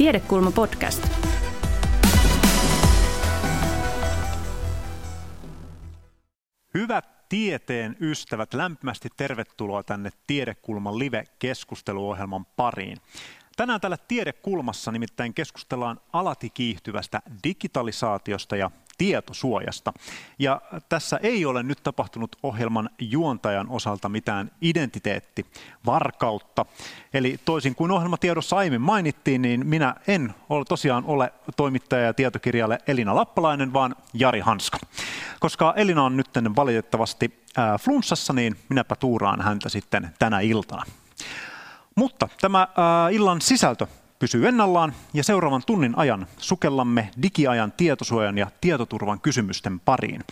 Tiedekulma podcast. Hyvät tieteen ystävät, lämpimästi tervetuloa tänne Tiedekulman live-keskusteluohjelman pariin. Tänään täällä Tiedekulmassa nimittäin keskustellaan alati kiihtyvästä digitalisaatiosta ja tietosuojasta. Ja tässä ei ole nyt tapahtunut ohjelman juontajan osalta mitään identiteettivarkautta. Eli toisin kuin ohjelmatiedossa aiemmin mainittiin, niin minä en ole tosiaan ole toimittaja ja tietokirjalle Elina Lappalainen, vaan Jari Hanska. Koska Elina on nyt valitettavasti flunssassa, niin minäpä tuuraan häntä sitten tänä iltana. Mutta tämä illan sisältö pysyy ennallaan ja seuraavan tunnin ajan sukellamme digiajan tietosuojan ja tietoturvan kysymysten pariin.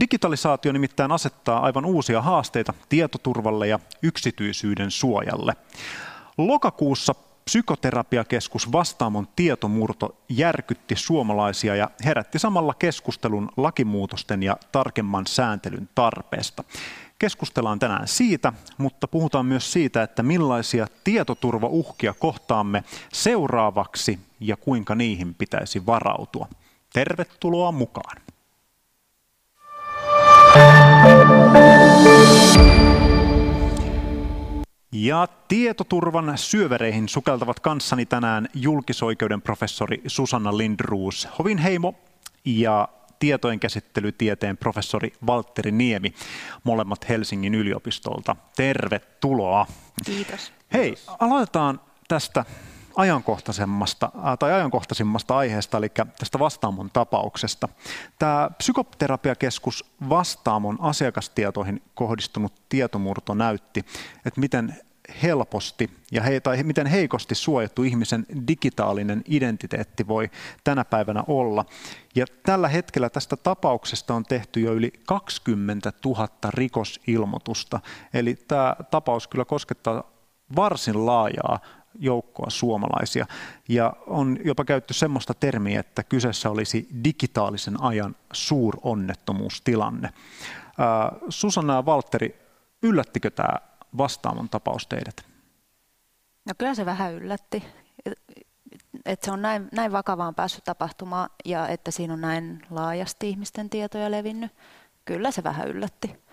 Digitalisaatio nimittäin asettaa aivan uusia haasteita tietoturvalle ja yksityisyyden suojalle. Lokakuussa Psykoterapiakeskus Vastaamon tietomurto järkytti suomalaisia ja herätti samalla keskustelun lakimuutosten ja tarkemman sääntelyn tarpeesta. Keskustellaan tänään siitä, mutta puhutaan myös siitä, että millaisia tietoturvauhkia kohtaamme seuraavaksi ja kuinka niihin pitäisi varautua. Tervetuloa mukaan. Ja tietoturvan syövereihin sukeltavat kanssani tänään julkisoikeuden professori Susanna Lindruus Hovinheimo ja tietojen käsittelytieteen professori Valtteri Niemi, molemmat Helsingin yliopistolta. Tervetuloa. Kiitos. Hei, aloitetaan tästä ajankohtaisemmasta, tai ajankohtaisimmasta aiheesta, eli tästä Vastaamon tapauksesta. Tämä psykoterapiakeskus Vastaamon asiakastietoihin kohdistunut tietomurto näytti, että miten helposti ja he, tai miten heikosti suojattu ihmisen digitaalinen identiteetti voi tänä päivänä olla. Ja tällä hetkellä tästä tapauksesta on tehty jo yli 20 000 rikosilmoitusta. Eli tämä tapaus kyllä koskettaa varsin laajaa joukkoa suomalaisia. Ja on jopa käytetty semmoista termiä, että kyseessä olisi digitaalisen ajan suuronnettomuustilanne. Susanna ja Valtteri, yllättikö tämä vastaamon tapaus teidät? No kyllä se vähän yllätti, että se on näin, näin vakavaan päässyt tapahtumaan ja että siinä on näin laajasti ihmisten tietoja levinnyt. Kyllä se vähän yllätti.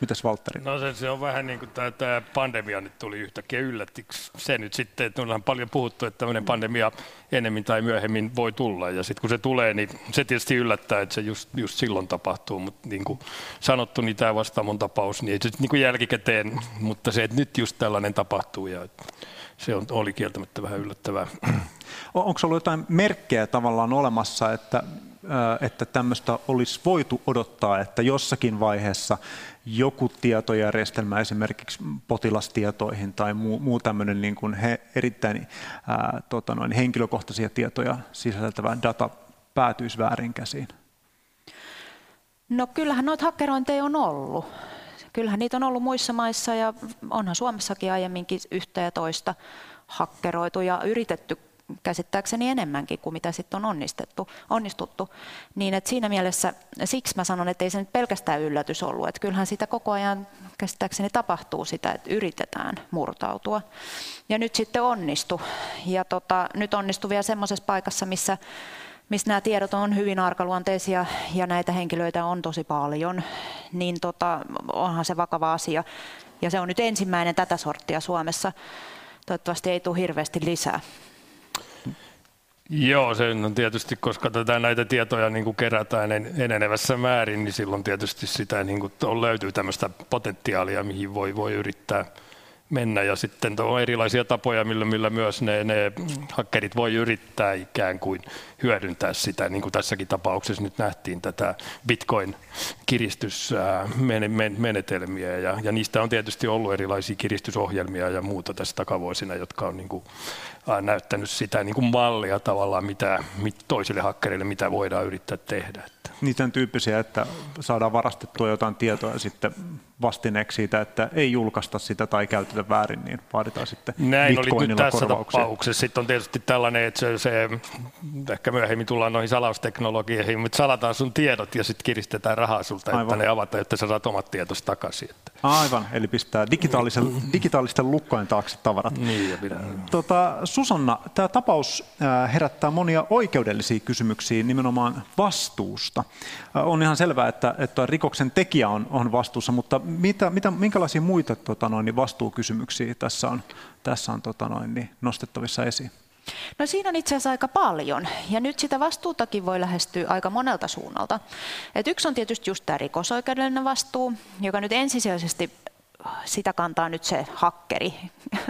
Mitäs Valtteri? No se, se on vähän niin kuin tämä, tämä pandemia nyt tuli yhtäkkiä yllättiksi. Se nyt sitten, että on paljon puhuttu, että tämmöinen pandemia enemmän tai myöhemmin voi tulla. Ja sitten kun se tulee, niin se tietysti yllättää, että se just, just silloin tapahtuu. Mutta niin kuin sanottu, niin tämä vastaamon tapaus, niin se niin kuin jälkikäteen, mutta se, että nyt just tällainen tapahtuu ja se on, oli kieltämättä vähän yllättävää. Onko ollut jotain merkkejä tavallaan olemassa, että että tämmöistä olisi voitu odottaa, että jossakin vaiheessa joku tietojärjestelmä esimerkiksi potilastietoihin tai muu, muu tämmöinen niin kuin he, erittäin ää, tota noin, henkilökohtaisia tietoja sisältävä data päätyisi väärin käsiin? No kyllähän noita hakkerointeja on ollut. Kyllähän niitä on ollut muissa maissa ja onhan Suomessakin aiemminkin yhtä ja toista hakkeroitu ja yritetty käsittääkseni enemmänkin kuin mitä sitten on onnistettu, onnistuttu. Niin että siinä mielessä, siksi mä sanon, että ei se nyt pelkästään yllätys ollut, että kyllähän sitä koko ajan käsittääkseni tapahtuu sitä, että yritetään murtautua. Ja nyt sitten onnistu. Ja tota, nyt onnistu vielä semmoisessa paikassa, missä missä nämä tiedot on hyvin arkaluonteisia ja näitä henkilöitä on tosi paljon, niin tota, onhan se vakava asia. Ja se on nyt ensimmäinen tätä sorttia Suomessa. Toivottavasti ei tule hirveästi lisää. Joo, se on tietysti, koska tätä näitä tietoja niin kuin kerätään enenevässä määrin, niin silloin tietysti sitä niin kuin, on, löytyy tämmöistä potentiaalia, mihin voi, voi yrittää mennä. Ja sitten on erilaisia tapoja, millä, millä myös ne, ne hakkerit voi yrittää ikään kuin hyödyntää sitä. Niin kuin tässäkin tapauksessa nyt nähtiin tätä Bitcoin-kiristysmenetelmiä. Ja, ja niistä on tietysti ollut erilaisia kiristysohjelmia ja muuta tässä takavuosina, jotka on niin kuin näyttänyt sitä niin kuin mallia tavallaan mitä, mit, toisille hakkereille, mitä voidaan yrittää tehdä. Että. Niitä tyyppisiä, että saadaan varastettua jotain tietoa ja sitten vastineeksi siitä, että ei julkaista sitä tai käytetä väärin, niin vaaditaan sitten Näin oli nyt tässä tapauksessa. Sitten on tietysti tällainen, että se, se, ehkä myöhemmin tullaan noihin salausteknologioihin, mutta salataan sun tiedot ja sitten kiristetään rahaa sulta, Aivan. että ne avataan, että sä saat omat tietosi takaisin. Että. Aivan, eli pistää digitaalisen, digitaalisten lukkojen taakse tavarat. Niin, ja pidä. Tota, Susanna, tämä tapaus herättää monia oikeudellisia kysymyksiä nimenomaan vastuusta. On ihan selvää, että, että rikoksen tekijä on, on vastuussa, mutta mitä, mitä, minkälaisia muita tota noin, niin vastuukysymyksiä tässä on, tässä on tota noin, niin nostettavissa esiin? No siinä on itse asiassa aika paljon, ja nyt sitä vastuutakin voi lähestyä aika monelta suunnalta. Et yksi on tietysti just tämä rikosoikeudellinen vastuu, joka nyt ensisijaisesti sitä kantaa nyt se hakkeri.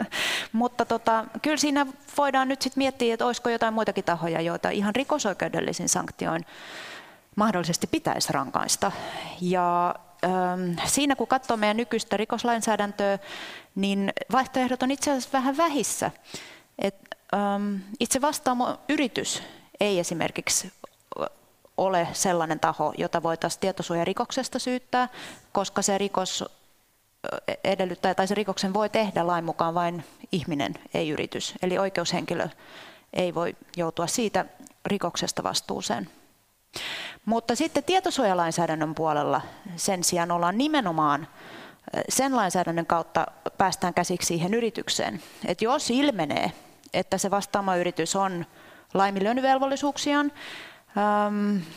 Mutta tota, kyllä siinä voidaan nyt sitten miettiä, että olisiko jotain muitakin tahoja, joita ihan rikosoikeudellisin sanktioin mahdollisesti pitäisi rankaista. Ja siinä kun katsoo meidän nykyistä rikoslainsäädäntöä, niin vaihtoehdot on itse asiassa vähän vähissä. Et, itse vastaamo yritys ei esimerkiksi ole sellainen taho, jota voitaisiin tietosuojarikoksesta syyttää, koska se rikos edellyttää, tai se rikoksen voi tehdä lain mukaan vain ihminen, ei yritys. Eli oikeushenkilö ei voi joutua siitä rikoksesta vastuuseen. Mutta sitten tietosuojalainsäädännön puolella sen sijaan ollaan nimenomaan sen lainsäädännön kautta päästään käsiksi siihen yritykseen. Että jos ilmenee, että se vastaama yritys on laiminlyönyt velvollisuuksiaan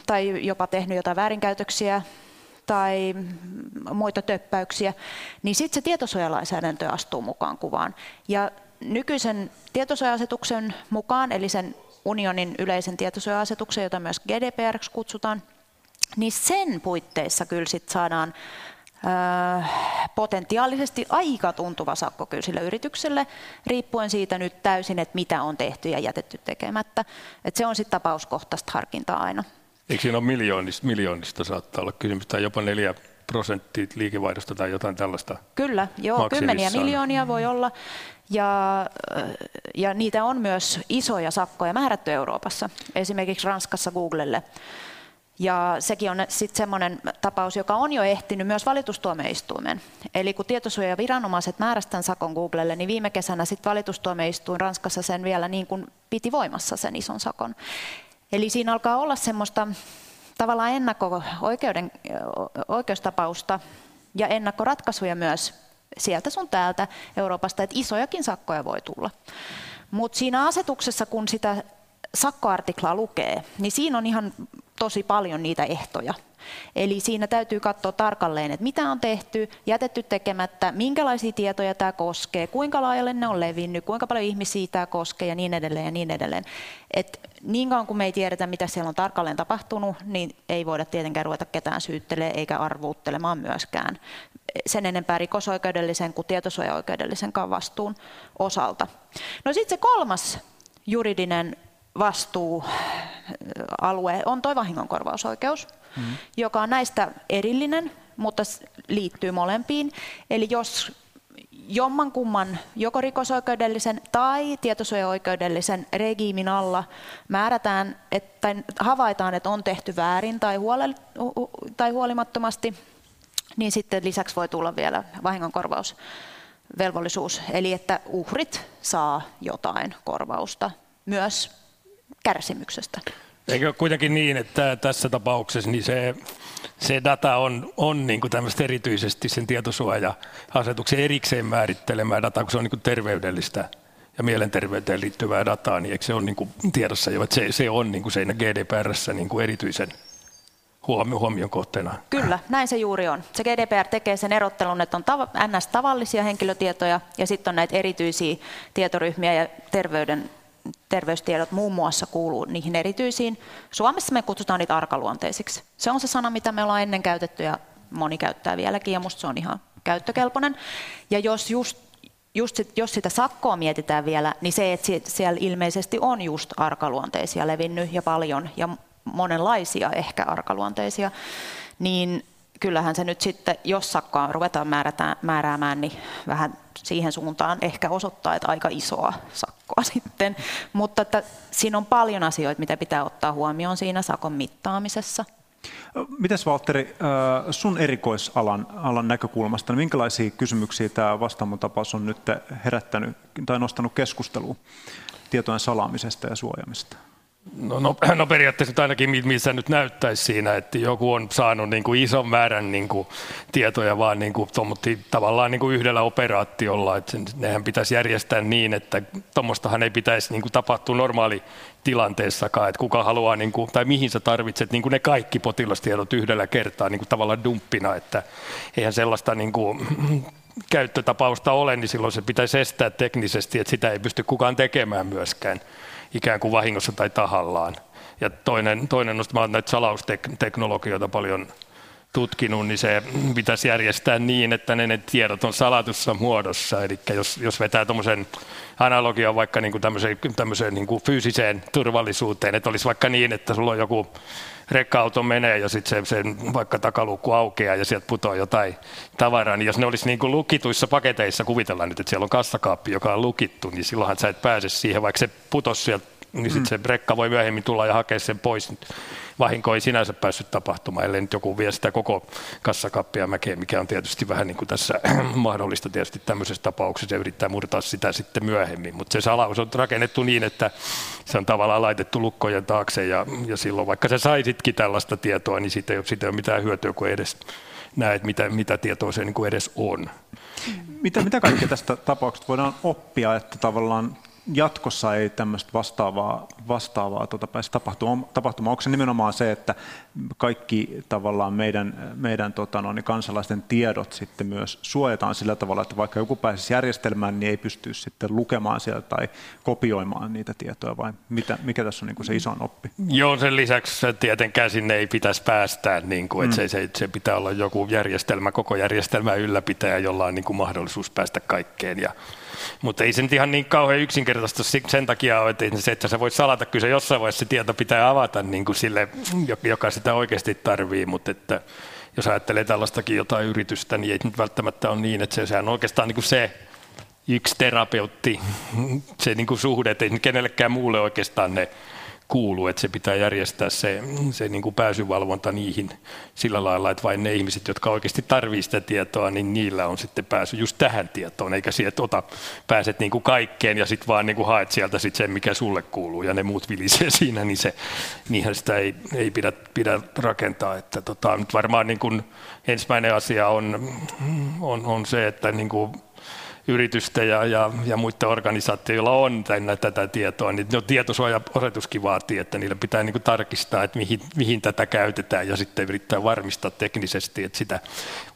tai jopa tehnyt jotain väärinkäytöksiä tai muita töppäyksiä, niin sitten se tietosuojalainsäädäntö astuu mukaan kuvaan. Ja nykyisen tietosuoja-asetuksen mukaan, eli sen unionin yleisen tietosuoja-asetuksen, jota myös GDPR kutsutaan, niin sen puitteissa kyllä sit saadaan potentiaalisesti aika tuntuva sakko kyllä sille yritykselle, riippuen siitä nyt täysin, että mitä on tehty ja jätetty tekemättä. Et se on sitten tapauskohtaista harkintaa aina. Eikö siinä ole miljoonista, miljoonista saattaa olla kysymys, tai jopa neljä prosenttia liikevaihdosta tai jotain tällaista? Kyllä, joo, kymmeniä miljoonia voi olla. Ja, ja niitä on myös isoja sakkoja määrätty Euroopassa, esimerkiksi Ranskassa Googlelle. Ja sekin on sitten semmoinen tapaus, joka on jo ehtinyt myös valitustuomioistuimeen. Eli kun tietosuojaviranomaiset määrästään sakon Googlelle, niin viime kesänä sitten valitustuomioistuin Ranskassa sen vielä niin kuin piti voimassa sen ison sakon. Eli siinä alkaa olla semmoista tavallaan ennakko-oikeuden, oikeustapausta ja ennakkoratkaisuja myös sieltä sun täältä Euroopasta, että isojakin sakkoja voi tulla. Mutta siinä asetuksessa, kun sitä sakkoartiklaa lukee, niin siinä on ihan tosi paljon niitä ehtoja. Eli siinä täytyy katsoa tarkalleen, että mitä on tehty, jätetty tekemättä, minkälaisia tietoja tämä koskee, kuinka laajalle ne on levinnyt, kuinka paljon ihmisiä tämä koskee ja niin edelleen ja niin edelleen. Et niin kauan kuin me ei tiedetä, mitä siellä on tarkalleen tapahtunut, niin ei voida tietenkään ruveta ketään syyttelemään eikä arvuuttelemaan myöskään sen enempää rikosoikeudellisen kuin tietosuojaoikeudellisen vastuun osalta. No sitten se kolmas juridinen vastuualue on tuo vahingonkorvausoikeus, mm-hmm. joka on näistä erillinen, mutta liittyy molempiin. Eli jos jommankumman joko rikosoikeudellisen tai tietosuojaoikeudellisen regiimin alla määrätään, että havaitaan, että on tehty väärin tai, huole, tai huolimattomasti, niin sitten lisäksi voi tulla vielä vahingonkorvausvelvollisuus, eli että uhrit saa jotain korvausta myös kärsimyksestä. Eikö ole kuitenkin niin, että tässä tapauksessa niin se, se data on, on niin kuin erityisesti sen tietosuoja-asetuksen erikseen määrittelemää dataa, kun se on niin kuin terveydellistä ja mielenterveyteen liittyvää dataa, niin eikö se ole niin kuin tiedossa jo, että se, se on niin kuin siinä GDPRssä niin kuin erityisen huomion kohteena. Kyllä, näin se juuri on. Se GDPR tekee sen erottelun, että on tav- NS-tavallisia henkilötietoja ja sitten on näitä erityisiä tietoryhmiä ja terveyden terveystiedot muun muassa kuuluu niihin erityisiin. Suomessa me kutsutaan niitä arkaluonteisiksi. Se on se sana, mitä me ollaan ennen käytetty ja moni käyttää vieläkin ja musta se on ihan käyttökelpoinen. Ja jos just just sit, jos sitä sakkoa mietitään vielä, niin se, että siellä ilmeisesti on just arkaluonteisia levinnyt ja paljon ja monenlaisia ehkä arkaluonteisia, niin kyllähän se nyt sitten, jos sakkoa ruvetaan määräämään, niin vähän siihen suuntaan ehkä osoittaa, että aika isoa sakkoa sitten. Mutta että siinä on paljon asioita, mitä pitää ottaa huomioon siinä sakon mittaamisessa. Mites Valtteri, sun erikoisalan alan näkökulmasta, niin minkälaisia kysymyksiä tämä vastaamon tapaus on nyt herättänyt tai nostanut keskusteluun tietojen salaamisesta ja suojaamista? No, no, no periaatteessa ainakin missä nyt näyttäisi siinä, että joku on saanut niin kuin ison määrän niin kuin tietoja vaan niin kuin, tavallaan niin kuin yhdellä operaatiolla. Että nehän pitäisi järjestää niin, että tuommoistahan ei pitäisi niin kuin tapahtua normaali tilanteessakaan, että kuka haluaa, niin kuin, tai mihin sä tarvitset niin kuin ne kaikki potilastiedot yhdellä kertaa niin kuin tavallaan dumppina, että eihän sellaista niin kuin, käyttötapausta ole, niin silloin se pitäisi estää teknisesti, että sitä ei pysty kukaan tekemään myöskään ikään kuin vahingossa tai tahallaan. Ja toinen, toinen no, mä olen näitä salausteknologioita paljon tutkinut, niin se pitäisi järjestää niin, että ne, ne tiedot on salatussa muodossa. Eli jos, jos vetää tuommoisen analogian vaikka niin kuin tämmöiseen, tämmöiseen niin kuin fyysiseen turvallisuuteen, että olisi vaikka niin, että sulla on joku rekka-auto menee ja sitten se, sen vaikka takalukku aukeaa ja sieltä putoaa jotain tavaraa, niin jos ne olisi niin kuin lukituissa paketeissa, kuvitellaan nyt, että siellä on kassakaappi, joka on lukittu, niin silloinhan sä et pääse siihen, vaikka se putosi sieltä, niin sitten se rekka voi myöhemmin tulla ja hakea sen pois vahinko ei sinänsä päässyt tapahtumaan, ellei nyt joku vie sitä koko kassakappia mäkeen, mikä on tietysti vähän niin kuin tässä mahdollista tietysti tämmöisessä tapauksessa ja yrittää murtaa sitä sitten myöhemmin. Mutta se salaus on rakennettu niin, että se on tavallaan laitettu lukkojen taakse ja, ja silloin vaikka sä saisitkin tällaista tietoa, niin siitä ei, siitä ei ole mitään hyötyä, kun edes näet, mitä, mitä tietoa se niin kuin edes on. Mitä, mitä kaikkea tästä tapauksesta voidaan oppia, että tavallaan jatkossa ei tämmöistä vastaavaa, vastaavaa tuota, pääse tapahtumaan. tapahtumaan. Onko se nimenomaan se, että kaikki tavallaan meidän, meidän tota, no, niin kansalaisten tiedot sitten myös suojataan sillä tavalla, että vaikka joku pääsisi järjestelmään, niin ei pysty sitten lukemaan sieltä tai kopioimaan niitä tietoja, vai mitä, mikä tässä on niin kuin se iso oppi? Joo, sen lisäksi tietenkään sinne ei pitäisi päästää, niin kuin, että mm. se, se, se, pitää olla joku järjestelmä, koko järjestelmä ylläpitäjä, jolla on niin kuin mahdollisuus päästä kaikkeen ja mutta ei se nyt ihan niin kauhean yksinkertaista sen takia ole, että se, että sä voit salata, kyllä se jossain vaiheessa se tieto pitää avata niin kuin sille, joka sitä oikeasti tarvii, mutta että jos ajattelee tällaistakin jotain yritystä, niin ei nyt välttämättä ole niin, että se, sehän on oikeastaan niin kuin se yksi terapeutti, se niin kuin suhde, että ei kenellekään muulle oikeastaan ne kuuluu, että se pitää järjestää se, se niin kuin pääsyvalvonta niihin sillä lailla, että vain ne ihmiset, jotka oikeasti tarvitsevat sitä tietoa, niin niillä on sitten pääsy just tähän tietoon, eikä siihen, että ota, pääset niin kuin kaikkeen ja sitten vaan niin kuin haet sieltä sit sen, mikä sulle kuuluu ja ne muut vilisee siinä, niin se, niinhän sitä ei, ei pidä, pidä rakentaa. Että tota, nyt varmaan niin kuin ensimmäinen asia on, on, on se, että niin kuin yritystä ja, ja, ja muiden organisaatioilla on täynnä tätä tietoa, niin no, tietosuoja-asetuskin vaatii, että niillä pitää niin kuin tarkistaa, että mihin, mihin tätä käytetään ja sitten yrittää varmistaa teknisesti, että sitä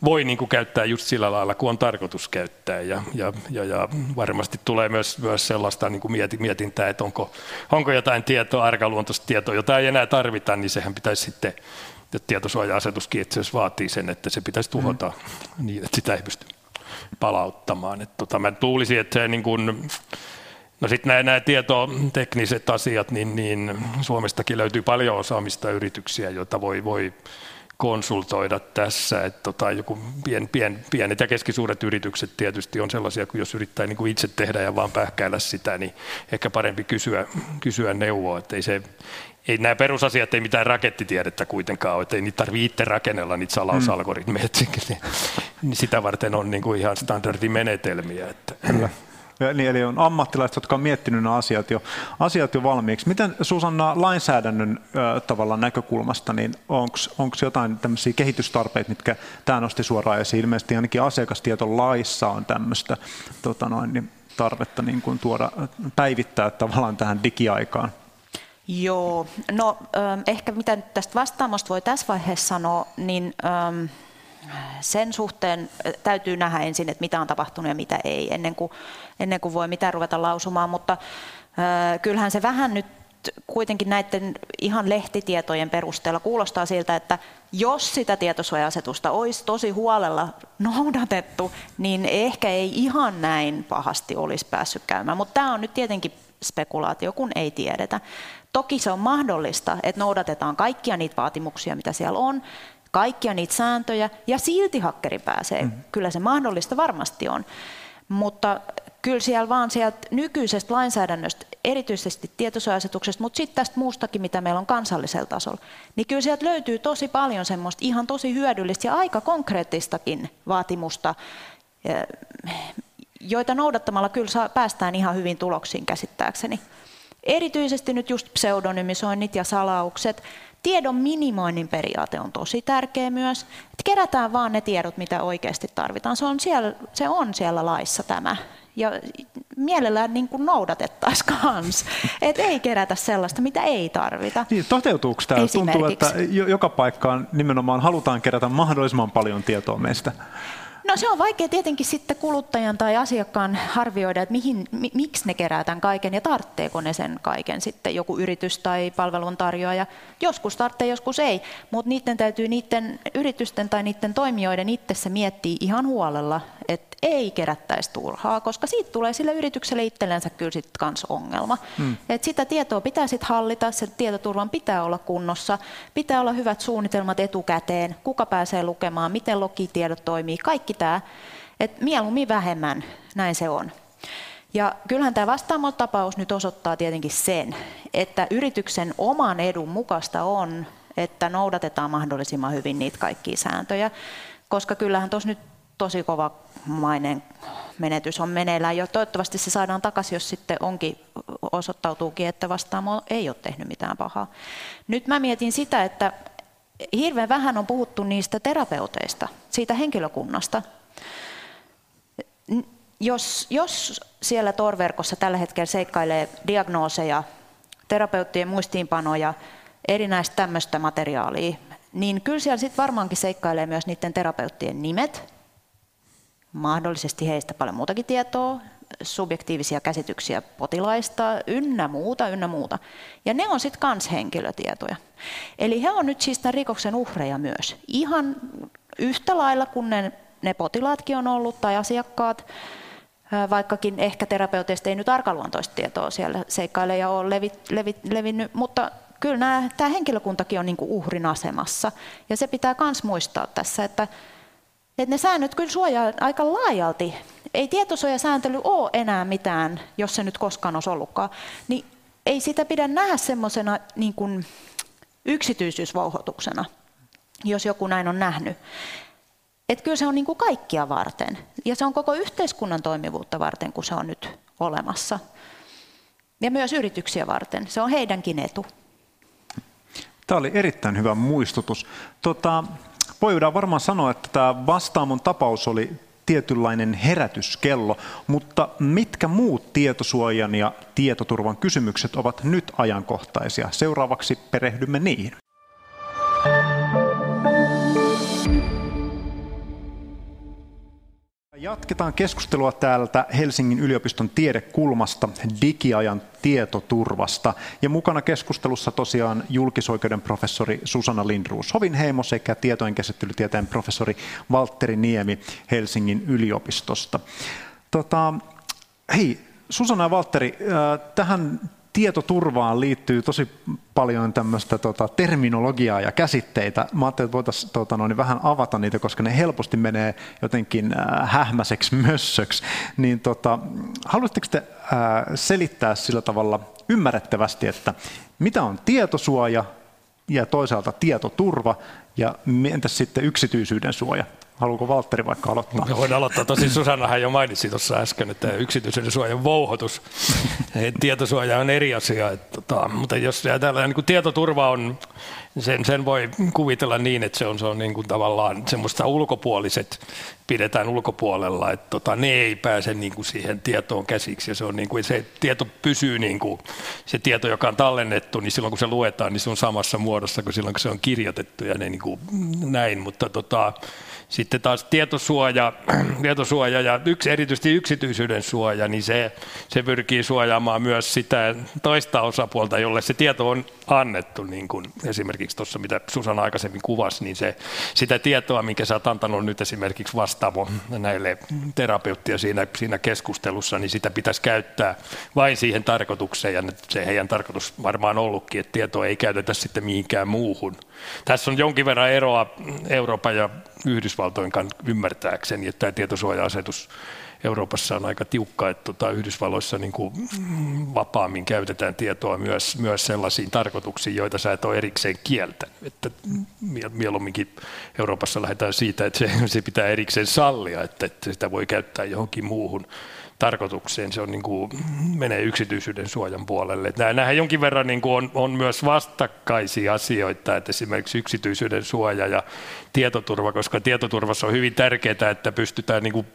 voi niin kuin käyttää just sillä lailla, kun on tarkoitus käyttää. Ja, ja, ja, ja varmasti tulee myös, myös sellaista niin kuin mietintää, että onko, onko jotain tietoa, arkaluontoista tietoa, jota ei enää tarvita, niin sehän pitäisi sitten tietosuoja-asetuskin itse asiassa vaatii sen, että se pitäisi tuhota mm. niin, että sitä ei pysty palauttamaan. Et tota, mä luulisin, että se niin kun, no sitten nämä, nämä tietotekniset asiat, niin, niin Suomestakin löytyy paljon osaamista yrityksiä, joita voi, voi konsultoida tässä. Että tota, joku pien, pien, pienet ja keskisuuret yritykset tietysti on sellaisia, kun jos yrittää niin kuin itse tehdä ja vaan pähkäillä sitä, niin ehkä parempi kysyä, kysyä neuvoa. Että ei, se, ei nämä perusasiat ei mitään rakettitiedettä kuitenkaan ole, että ei niitä tarvitse itse rakennella niitä salausalgoritmeja, mm. niin sitä varten on niin kuin ihan standardimenetelmiä. Että. Kyllä. Eli, eli on ammattilaiset, jotka on miettinyt nämä asiat jo, asiat jo valmiiksi. Miten Susanna lainsäädännön äh, tavalla näkökulmasta, niin onko jotain tämmöisiä kehitystarpeita, mitkä tämä nosti suoraan esiin? Ilmeisesti ainakin asiakastietolaissa on tämmöistä tota noin, niin tarvetta niin kuin tuoda, päivittää tavallaan tähän digiaikaan. Joo, no ähm, ehkä mitä nyt tästä vastaamosta voi tässä vaiheessa sanoa, niin ähm, sen suhteen täytyy nähdä ensin, että mitä on tapahtunut ja mitä ei, ennen kuin, ennen kuin voi mitään ruveta lausumaan, mutta äh, kyllähän se vähän nyt kuitenkin näiden ihan lehtitietojen perusteella kuulostaa siltä, että jos sitä tietosuoja-asetusta olisi tosi huolella noudatettu, niin ehkä ei ihan näin pahasti olisi päässyt käymään. Mutta tämä on nyt tietenkin spekulaatio, kun ei tiedetä. Toki se on mahdollista, että noudatetaan kaikkia niitä vaatimuksia, mitä siellä on, kaikkia niitä sääntöjä, ja silti hakkeri pääsee. Mm. Kyllä se mahdollista varmasti on. Mutta kyllä siellä vaan sieltä nykyisestä lainsäädännöstä, erityisesti tietosuojasetuksesta, mutta sitten tästä muustakin, mitä meillä on kansallisella tasolla, niin kyllä sieltä löytyy tosi paljon semmoista ihan tosi hyödyllistä ja aika konkreettistakin vaatimusta, joita noudattamalla kyllä saa, päästään ihan hyvin tuloksiin käsittääkseni. Erityisesti nyt just pseudonymisoinnit ja salaukset. Tiedon minimoinnin periaate on tosi tärkeä myös. Että kerätään vaan ne tiedot, mitä oikeasti tarvitaan. Se on siellä, se on siellä laissa tämä. Ja mielellään niin kuin noudatettaisiin kans. Et ei kerätä sellaista, mitä ei tarvita. Niin, toteutuuko tämä? Tuntuu, että joka paikkaan nimenomaan halutaan kerätä mahdollisimman paljon tietoa meistä. No se on vaikea tietenkin sitten kuluttajan tai asiakkaan arvioida, että mihin, mi, miksi ne kerää tämän kaiken ja tartteeko ne sen kaiken sitten joku yritys tai palveluntarjoaja. Joskus tarvitsee, joskus ei, mutta niiden täytyy niiden yritysten tai niiden toimijoiden itse se miettiä ihan huolella, että ei kerättäisi turhaa, koska siitä tulee sille yritykselle itsellensä kyllä sitten kans ongelma. Hmm. Et sitä tietoa pitää sitten hallita, se tietoturvan pitää olla kunnossa, pitää olla hyvät suunnitelmat etukäteen, kuka pääsee lukemaan, miten logitiedot toimii, kaikki tämä. Et mieluummin vähemmän, näin se on. Ja kyllähän tämä vastaamon tapaus nyt osoittaa tietenkin sen, että yrityksen oman edun mukaista on, että noudatetaan mahdollisimman hyvin niitä kaikkia sääntöjä, koska kyllähän tuossa nyt tosi kova mainen menetys on meneillään jo. Toivottavasti se saadaan takaisin, jos sitten onkin, osoittautuukin, että vastaamo ei ole tehnyt mitään pahaa. Nyt mä mietin sitä, että hirveän vähän on puhuttu niistä terapeuteista, siitä henkilökunnasta. Jos, jos siellä torverkossa tällä hetkellä seikkailee diagnooseja, terapeuttien muistiinpanoja, erinäistä tämmöistä materiaalia, niin kyllä siellä sitten varmaankin seikkailee myös niiden terapeuttien nimet, mahdollisesti heistä paljon muutakin tietoa, subjektiivisia käsityksiä potilaista, ynnä muuta, ynnä muuta. Ja ne on sitten kans henkilötietoja. Eli he on nyt siis tämän rikoksen uhreja myös. Ihan yhtä lailla kuin ne, ne potilaatkin on ollut tai asiakkaat, vaikkakin ehkä terapeuteista ei nyt arkaluontoista tietoa siellä seikkaile ja ole levi, levi, levinnyt, mutta kyllä tämä henkilökuntakin on niin kuin uhrin asemassa. Ja se pitää myös muistaa tässä, että että ne säännöt kyllä suojaa aika laajalti. Ei tietosuojasääntely ole enää mitään, jos se nyt koskaan olisi ollutkaan. Niin ei sitä pidä nähdä semmoisena niin kuin yksityisyysvouhotuksena, jos joku näin on nähnyt. Et kyllä se on niin kuin kaikkia varten. Ja se on koko yhteiskunnan toimivuutta varten, kun se on nyt olemassa. Ja myös yrityksiä varten. Se on heidänkin etu. Tämä oli erittäin hyvä muistutus. Tota, voidaan varmaan sanoa, että tämä vastaamon tapaus oli tietynlainen herätyskello, mutta mitkä muut tietosuojan ja tietoturvan kysymykset ovat nyt ajankohtaisia? Seuraavaksi perehdymme niihin. Jatketaan keskustelua täältä Helsingin yliopiston tiedekulmasta digiajan tietoturvasta. Ja mukana keskustelussa tosiaan julkisoikeuden professori Susanna Lindruus Hovinheimo sekä tietojen käsittelytieteen professori Valtteri Niemi Helsingin yliopistosta. Tota, hei, Susanna ja Valtteri, äh, tähän tietoturvaan liittyy tosi paljon tämmöistä tota, terminologiaa ja käsitteitä. Mä ajattelin, että voitaisiin tota, noin, vähän avata niitä, koska ne helposti menee jotenkin äh, hähmäiseksi mössöksi. Niin, tota, haluaisitteko te äh, selittää sillä tavalla ymmärrettävästi, että mitä on tietosuoja ja toisaalta tietoturva ja entäs sitten yksityisyyden suoja? Haluatko Valtteri vaikka aloittaa? Me voin aloittaa. Tosi Susannahan jo mainitsi tuossa äsken, että yksityisen suojan vouhotus. Tietosuoja on eri asia. Että, tota, mutta jos ajatellaan, niin kuin tietoturva on, sen, sen voi kuvitella niin, että se on, se on niin kuin tavallaan semmoista ulkopuoliset pidetään ulkopuolella, että tota, ne ei pääse niin kuin siihen tietoon käsiksi ja se, on niin kuin, se tieto pysyy, niin kuin, se tieto, joka on tallennettu, niin silloin kun se luetaan, niin se on samassa muodossa kuin silloin kun se on kirjoitettu ja ne, niin kuin, näin, mutta tota, sitten taas tietosuoja, tietosuoja ja yksi, erityisesti yksityisyyden suoja, niin se, se pyrkii suojaamaan myös sitä toista osapuolta, jolle se tieto on annettu, niin kuin esimerkiksi tuossa, mitä Susan aikaisemmin kuvasi, niin se, sitä tietoa, minkä sä oot antanut nyt esimerkiksi vastaavo näille terapeuttia siinä, siinä keskustelussa, niin sitä pitäisi käyttää vain siihen tarkoitukseen, ja se heidän tarkoitus varmaan ollutkin, että tietoa ei käytetä sitten mihinkään muuhun. Tässä on jonkin verran eroa Euroopan ja Yhdysvaltojen kanssa ymmärtääkseni, että tämä tietosuoja-asetus Euroopassa on aika tiukka, että tota, Yhdysvalloissa niin kuin vapaammin käytetään tietoa myös, myös sellaisiin tarkoituksiin, joita sä et ole erikseen kieltänyt. Että mieluumminkin Euroopassa lähdetään siitä, että se, se pitää erikseen sallia, että, että sitä voi käyttää johonkin muuhun tarkoitukseen. Se on niin kuin, menee yksityisyyden suojan puolelle. Nämähän jonkin verran niin kuin on, on myös vastakkaisia asioita, että esimerkiksi yksityisyyden suoja ja tietoturva, koska tietoturvassa on hyvin tärkeää, että pystytään niin kuin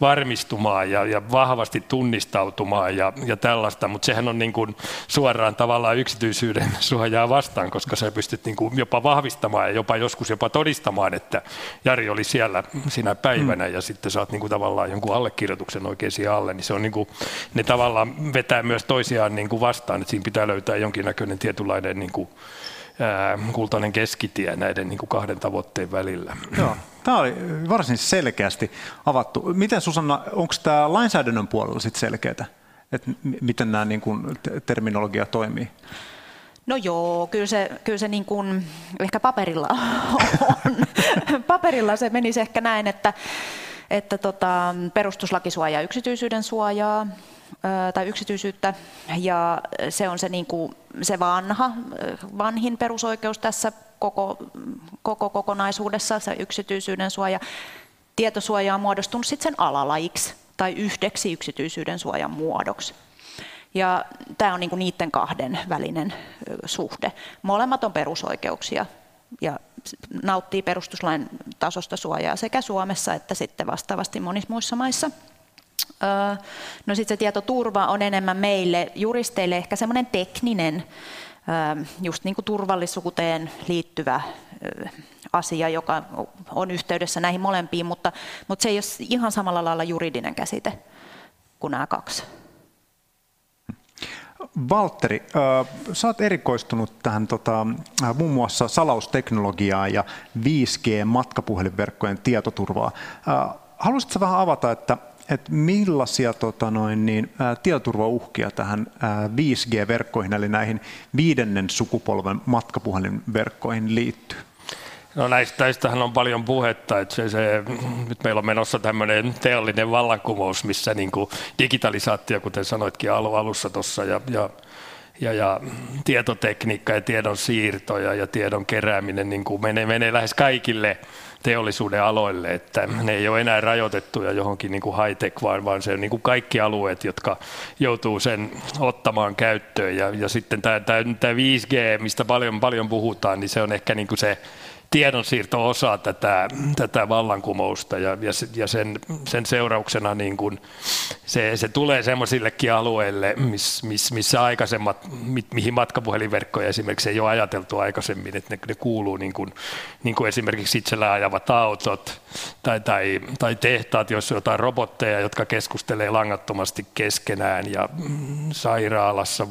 varmistumaan ja, ja vahvasti tunnistautumaan ja, ja tällaista, mutta sehän on niin kuin suoraan tavallaan yksityisyyden suojaa vastaan, koska sä pystyt niin kuin jopa vahvistamaan ja jopa joskus jopa todistamaan, että Jari oli siellä sinä päivänä mm. ja sitten saat niin kuin tavallaan jonkun allekirjoituksen oikein siihen alle, niin se on niin kuin, ne tavallaan vetää myös toisiaan niin kuin vastaan, että siinä pitää löytää jonkinnäköinen tietynlainen niin kuin, ää, kultainen keskitie näiden niin kuin kahden tavoitteen välillä. Joo. Tämä oli varsin selkeästi avattu. Miten Susanna, onko tämä lainsäädännön puolella sitten selkeää, että miten nämä niin kuin terminologia toimii? No joo, kyllä se, kyllä se niin kuin, ehkä paperilla on. paperilla se menisi ehkä näin, että, että tota, perustuslaki suojaa yksityisyyden suojaa tai yksityisyyttä ja se on se, niin kuin, se vanha, vanhin perusoikeus tässä koko, koko kokonaisuudessa, se yksityisyyden suoja. Tietosuoja on muodostunut sitten sen alalajiksi tai yhdeksi yksityisyyden suojan muodoksi. Ja tämä on niinku niiden kahden välinen suhde. Molemmat on perusoikeuksia ja nauttii perustuslain tasosta suojaa sekä Suomessa että sitten vastaavasti monissa muissa maissa. No sitten se tietoturva on enemmän meille juristeille ehkä semmoinen tekninen, just niin kuin turvallisuuteen liittyvä asia, joka on yhteydessä näihin molempiin, mutta, mutta se ei ole ihan samalla lailla juridinen käsite kuin nämä kaksi. Valtteri, sä oot erikoistunut tähän tota, muun muassa salausteknologiaan ja 5G-matkapuhelinverkkojen tietoturvaa. Haluaisitko vähän avata, että, että millaisia tota noin, niin, ää, tietoturvauhkia tähän ää, 5G-verkkoihin, eli näihin viidennen sukupolven matkapuhelinverkkoihin liittyy? No näistä, näistähän on paljon puhetta, että se, se, nyt meillä on menossa tämmöinen teollinen vallankumous, missä niin kuin digitalisaatio, kuten sanoitkin alussa tuossa, ja, ja, ja, ja tietotekniikka ja tiedon siirto ja, ja tiedon kerääminen niin kuin menee, menee lähes kaikille teollisuuden aloille, että ne ei ole enää rajoitettuja johonkin niin kuin high-tech, vaan, vaan se on niin kuin kaikki alueet, jotka joutuu sen ottamaan käyttöön. Ja, ja sitten tämä, tämä, tämä 5G, mistä paljon, paljon puhutaan, niin se on ehkä niin kuin se tiedonsiirto osa tätä, tätä vallankumousta ja, ja, sen, sen seurauksena niin kuin se, se tulee semmoisillekin alueille, miss, miss, missä aikaisemmat, mi, mihin matkapuhelinverkkoja esimerkiksi ei ole ajateltu aikaisemmin, että ne, ne kuuluu niin kuin, niin kuin esimerkiksi itsellä ajavat autot tai, tai, tai tehtaat, on jotain robotteja, jotka keskustelee langattomasti keskenään ja sairaalassa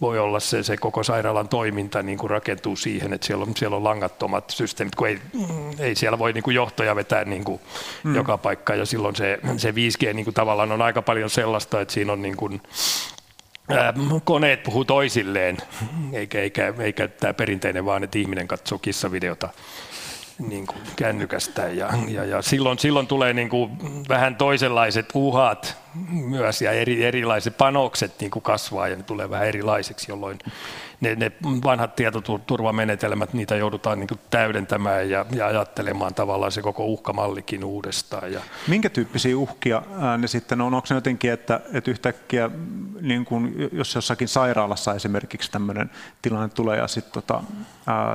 voi olla se, se koko sairaalan toiminta niin kuin rakentuu siihen, että siellä on, siellä on langattomat systeemit, kun ei, ei siellä voi niin kuin johtoja vetää niin kuin mm. joka paikka ja silloin se, se 5G niin kuin tavallaan on aika paljon sellaista, että siinä on niin kuin, ää, koneet puhuu toisilleen, eikä, eikä, eikä tämä perinteinen vaan, että ihminen katsoo kissavideota niin kuin kännykästä ja, ja, ja silloin, silloin tulee niin kuin vähän toisenlaiset uhat myös ja eri, erilaiset panokset niin kuin kasvaa ja ne tulee vähän erilaiseksi, jolloin ne, ne vanhat tietoturvamenetelmät, niitä joudutaan niin kuin täydentämään ja, ja ajattelemaan tavallaan se koko uhkamallikin uudestaan. Ja... Minkä tyyppisiä uhkia ne sitten on? Onko se jotenkin, että, että yhtäkkiä, niin kuin, jos jossakin sairaalassa esimerkiksi tämmöinen tilanne tulee ja sitten tota,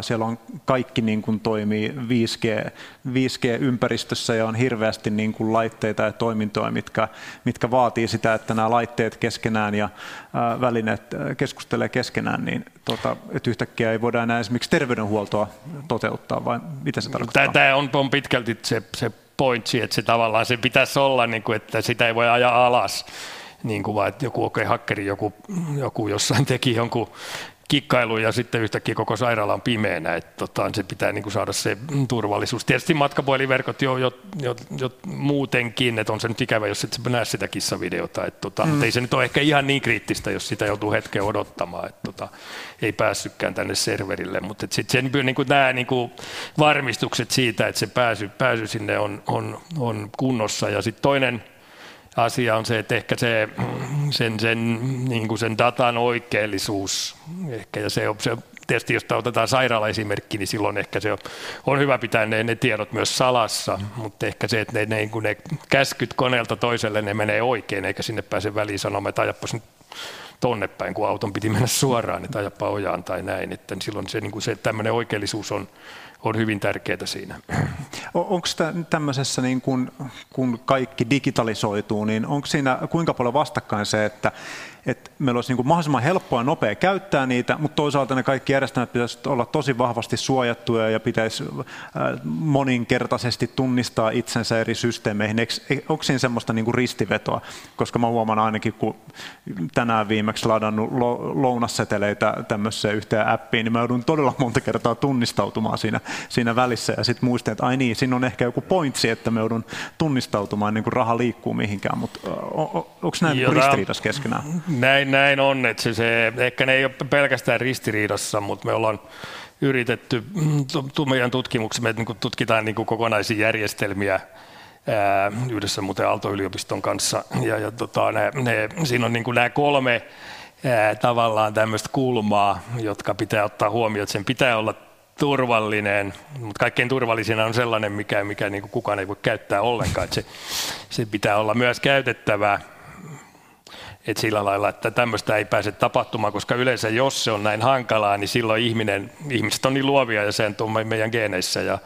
siellä on kaikki niin kuin toimii 5G, 5G-ympäristössä ja on hirveästi niin kuin laitteita ja toimintoja, mitkä, mitkä vaatii sitä, että nämä laitteet keskenään ja välineet keskustelee keskenään, niin tota, että yhtäkkiä ei voida enää esimerkiksi terveydenhuoltoa toteuttaa, vai mitä se tarkoittaa? Tämä on, on pitkälti se, se pointsi, että se tavallaan se pitäisi olla, niin kuin, että sitä ei voi ajaa alas niin kuin vaan, että joku okay, hakkeri, joku, joku jossain teki jonkun kikkailu ja sitten yhtäkkiä koko sairaala on pimeänä, että tota, se pitää niin kuin saada se turvallisuus. Tietysti matkapuheliverkot jo, jo, jo, jo muutenkin, että on se nyt ikävä, jos et näe sitä kissavideota, että tota, mm. mutta ei se nyt ole ehkä ihan niin kriittistä, jos sitä joutuu hetken odottamaan, että tota, ei päässytkään tänne serverille, mutta sitten niin kuin nämä niin kuin varmistukset siitä, että se pääsy, pääsy sinne on, on, on kunnossa ja sitten toinen asia on se, että ehkä se, sen, sen, niin kuin sen datan oikeellisuus, ehkä, ja se, se tietysti jos otetaan sairaala-esimerkki, niin silloin ehkä se on, on hyvä pitää ne, ne tiedot myös salassa, mutta ehkä se, että ne, ne, niin ne käskyt koneelta toiselle, ne menee oikein, eikä sinne pääse väliin sanomaan, että ajapas nyt tonne päin, kun auton piti mennä suoraan, että ajapa ojaan tai näin. Että silloin se, niin kuin se tämmöinen oikeellisuus on, on hyvin tärkeää siinä. Onko tämmöisessä, niin kun, kun kaikki digitalisoituu, niin onko siinä kuinka paljon vastakkain se, että että meillä olisi niin kuin mahdollisimman helppoa ja nopea käyttää niitä, mutta toisaalta ne kaikki järjestelmät pitäisi olla tosi vahvasti suojattuja ja pitäisi äh, moninkertaisesti tunnistaa itsensä eri systeemeihin. Onko siinä semmoista niin kuin ristivetoa? Koska mä huomaan ainakin, kun tänään viimeksi ladannut lounasseteleitä tämmöiseen yhteen appiin, niin mä joudun todella monta kertaa tunnistautumaan siinä, siinä välissä ja sitten muistin, että ai niin, siinä on ehkä joku pointsi, että mä joudun tunnistautumaan, niin kuin raha liikkuu mihinkään, mutta onko näin ristiriidassa keskenään? Näin, näin on, että se, ehkä ne ei ole pelkästään ristiriidassa, mutta me ollaan yritetty, meidän tutkimuksessa me niin tutkitaan niin kokonaisia järjestelmiä ää, yhdessä muuten Aalto-yliopiston kanssa, ja, ja tota, ne, ne, siinä on niin nämä kolme ää, tavallaan tämmöistä kulmaa, jotka pitää ottaa huomioon, että sen pitää olla turvallinen, mutta kaikkein turvallisena on sellainen, mikä, mikä niin kukaan ei voi käyttää ollenkaan. Että se, se pitää olla myös käytettävä et sillä lailla, että tämmöistä ei pääse tapahtumaan, koska yleensä jos se on näin hankalaa, niin silloin ihminen, ihmiset on niin luovia ja se on meidän geeneissä ja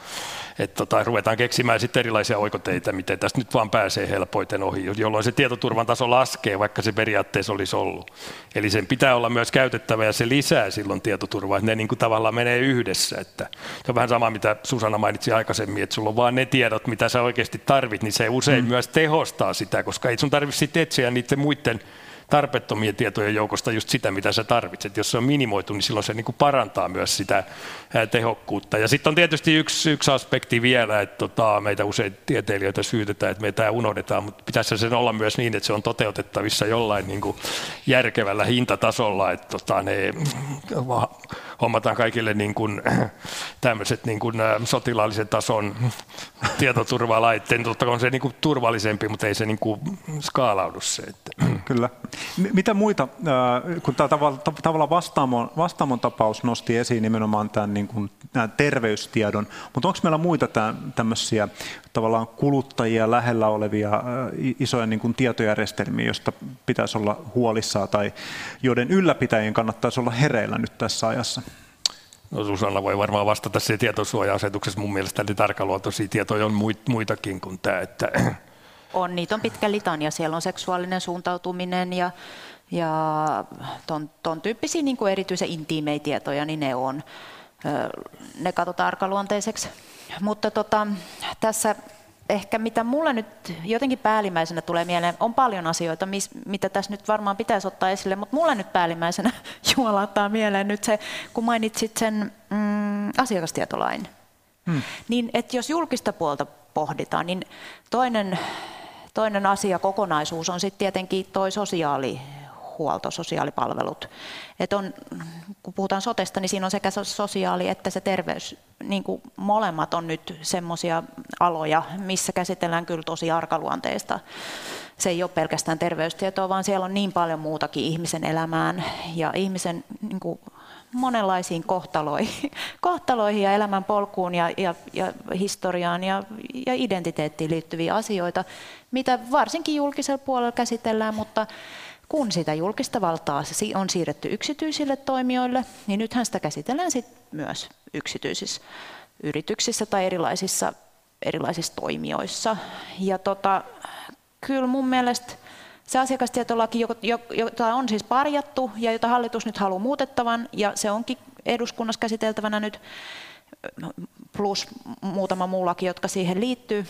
että tota, ruvetaan keksimään sitten erilaisia oikoteita, miten tästä nyt vaan pääsee helpoiten ohi, jolloin se tietoturvan taso laskee, vaikka se periaatteessa olisi ollut. Eli sen pitää olla myös käytettävä ja se lisää silloin tietoturvaa, että ne niin kuin tavallaan menee yhdessä. Että se on vähän sama, mitä Susanna mainitsi aikaisemmin, että sulla on vaan ne tiedot, mitä sä oikeasti tarvit, niin se usein mm. myös tehostaa sitä, koska ei sun tarvitse sitten etsiä niiden muiden tarpeettomien tietojen joukosta just sitä, mitä sä tarvitset. Jos se on minimoitu, niin silloin se niin kuin parantaa myös sitä tehokkuutta. Ja sitten on tietysti yksi, yksi aspekti vielä, että tota, meitä usein tieteilijöitä syytetään, että meitä unohdetaan, mutta pitäisi sen olla myös niin, että se on toteutettavissa jollain niin kuin järkevällä hintatasolla, että tota, ne hommataan kaikille niin kuin, tämmöiset niin kuin, sotilaallisen tason tietoturvalaitteen. Totta on se niin kuin, turvallisempi, mutta ei se niin kuin, skaalaudu se. Että. Kyllä. Mitä muita, kun tämä tavallaan vastaamon, vastaamon tapaus nosti esiin nimenomaan tämän, niin kuin, terveystiedon, mutta onko meillä muita tämän, tämmöisiä tavallaan kuluttajia lähellä olevia isoja niin kuin tietojärjestelmiä, joista pitäisi olla huolissaan tai joiden ylläpitäjien kannattaisi olla hereillä nyt tässä ajassa? No Susanna voi varmaan vastata siihen tietosuoja-asetuksessa. Mun mielestä eli tietoja on muitakin kuin tämä. Että... On, niitä on pitkä litania. Siellä on seksuaalinen suuntautuminen ja, ja ton, ton tyyppisiä niin kuin erityisen intiimejä tietoja, niin ne on. Ne katsotaan arkaluonteiseksi. Mutta tota, tässä ehkä mitä mulle nyt jotenkin päällimmäisenä tulee mieleen, on paljon asioita, mis, mitä tässä nyt varmaan pitäisi ottaa esille, mutta mulle nyt päällimmäisenä juolahtaa mieleen nyt se, kun mainitsit sen mm, asiakastietolain. Hmm. Niin, että jos julkista puolta pohditaan, niin toinen, toinen asia, kokonaisuus on sitten tietenkin toi sosiaali, huolto, sosiaalipalvelut. Et on, kun puhutaan sotesta, niin siinä on sekä sosiaali että se terveys. Niin kuin molemmat on nyt semmoisia aloja, missä käsitellään kyllä tosi arkaluonteista. Se ei ole pelkästään terveystietoa, vaan siellä on niin paljon muutakin ihmisen elämään ja ihmisen niin kuin monenlaisiin kohtaloihin, kohtaloihin ja elämän polkuun ja, ja, ja historiaan ja, ja identiteettiin liittyviä asioita, mitä varsinkin julkisella puolella käsitellään, mutta kun sitä julkista valtaa on siirretty yksityisille toimijoille, niin nythän sitä käsitellään sit myös yksityisissä yrityksissä tai erilaisissa, erilaisissa toimijoissa. Ja tota, kyllä mun mielestä se asiakastietolaki, jota on siis parjattu ja jota hallitus nyt haluaa muutettavan, ja se onkin eduskunnassa käsiteltävänä nyt, plus muutama muu laki, jotka siihen liittyy,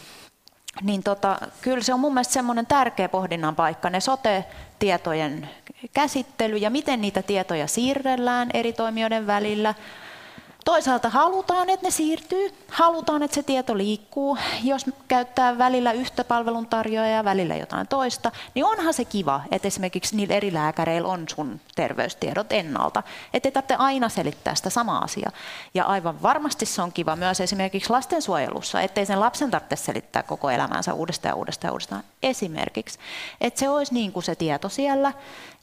niin tota, kyllä se on mun mielestä semmoinen tärkeä pohdinnan paikka, ne sote-tietojen käsittely ja miten niitä tietoja siirrellään eri toimijoiden välillä. Toisaalta halutaan, että ne siirtyy, halutaan, että se tieto liikkuu. Jos käyttää välillä yhtä palveluntarjoajaa ja välillä jotain toista, niin onhan se kiva, että esimerkiksi niillä eri lääkäreillä on sun terveystiedot ennalta. Että ei tarvitse aina selittää sitä samaa asiaa. Ja aivan varmasti se on kiva myös esimerkiksi lastensuojelussa, ettei sen lapsen tarvitse selittää koko elämänsä uudestaan ja uudestaan ja uudestaan. Esimerkiksi, että se olisi niin kuin se tieto siellä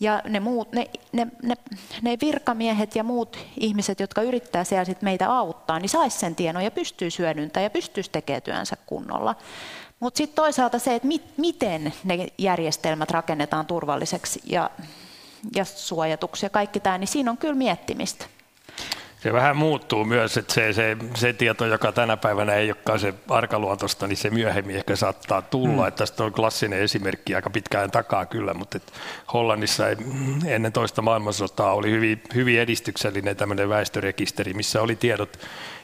ja ne, muut, ne, ne, ne, ne virkamiehet ja muut ihmiset, jotka yrittää siellä sit meitä auttaa, niin saisi sen tiedon ja pystyy hyödyntämään ja pystyisi tekemään työnsä kunnolla. Mutta sitten toisaalta se, että mit, miten ne järjestelmät rakennetaan turvalliseksi ja, ja suojatuksi ja kaikki tämä, niin siinä on kyllä miettimistä se vähän muuttuu myös, että se, se, se tieto, joka tänä päivänä ei olekaan se arkaluontoista, niin se myöhemmin ehkä saattaa tulla. Mm. Että tästä on klassinen esimerkki aika pitkään takaa kyllä, mutta et Hollannissa ei, ennen toista maailmansotaa oli hyvin, hyvin edistyksellinen tämmöinen väestörekisteri, missä oli tiedot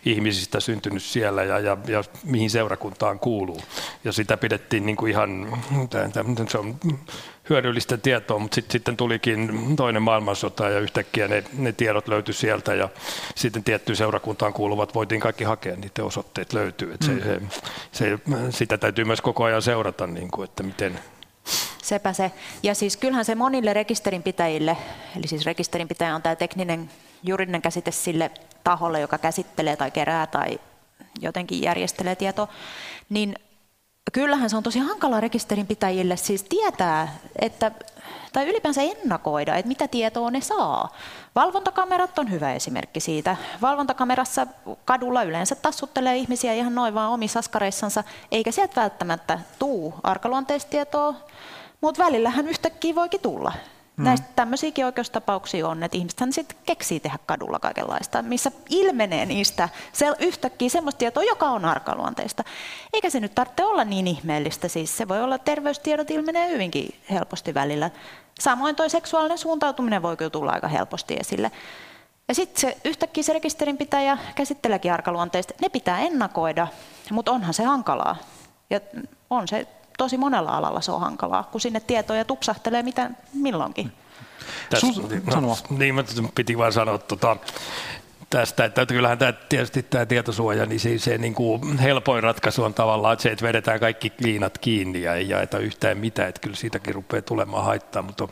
ihmisistä syntynyt siellä ja, ja, ja mihin seurakuntaan kuuluu. Ja sitä pidettiin niin kuin ihan, se on hyödyllistä tietoa, mutta sit, sitten tulikin toinen maailmansota ja yhtäkkiä ne, ne tiedot löytyi sieltä ja sitten tiettyyn seurakuntaan kuuluvat voitiin kaikki hakea, niiden osoitteet löytyy. Et se, mm. se, se, sitä täytyy myös koko ajan seurata, niin kuin, että miten, Sepä se. Ja siis kyllähän se monille rekisterinpitäjille, eli siis rekisterinpitäjä on tämä tekninen juridinen käsite sille taholle, joka käsittelee tai kerää tai jotenkin järjestelee tietoa, niin kyllähän se on tosi hankala rekisterinpitäjille siis tietää, että, tai ylipäänsä ennakoida, että mitä tietoa ne saa. Valvontakamerat on hyvä esimerkki siitä. Valvontakamerassa kadulla yleensä tassuttelee ihmisiä ihan noin vaan omissa askareissansa, eikä sieltä välttämättä tuu arkaluonteista tietoa, mutta välillähän yhtäkkiä voikin tulla. Mm. Näistä tämmöisiäkin oikeustapauksia on, että ihmisethän sitten keksii tehdä kadulla kaikenlaista, missä ilmenee niistä se, yhtäkkiä semmoista tietoa, joka on arkaluonteista. Eikä se nyt tarvitse olla niin ihmeellistä, siis se voi olla, että terveystiedot ilmenee hyvinkin helposti välillä. Samoin tuo seksuaalinen suuntautuminen voi kyllä tulla aika helposti esille. Ja sitten se, yhtäkkiä se rekisterinpitäjä käsitteleekin arkaluonteista. Ne pitää ennakoida, mutta onhan se hankalaa. Ja on se tosi monella alalla se on hankalaa, kun sinne tietoja tupsahtelee mitä milloinkin. Tässä, no, niin, mä piti vain sanoa tuota, tästä, että kyllähän tämä, tietysti tämä tietosuoja, niin se, se niin kuin helpoin ratkaisu on tavallaan että se, että vedetään kaikki liinat kiinni ja ei jaeta yhtään mitään, että kyllä siitäkin rupeaa tulemaan haittaa, mutta on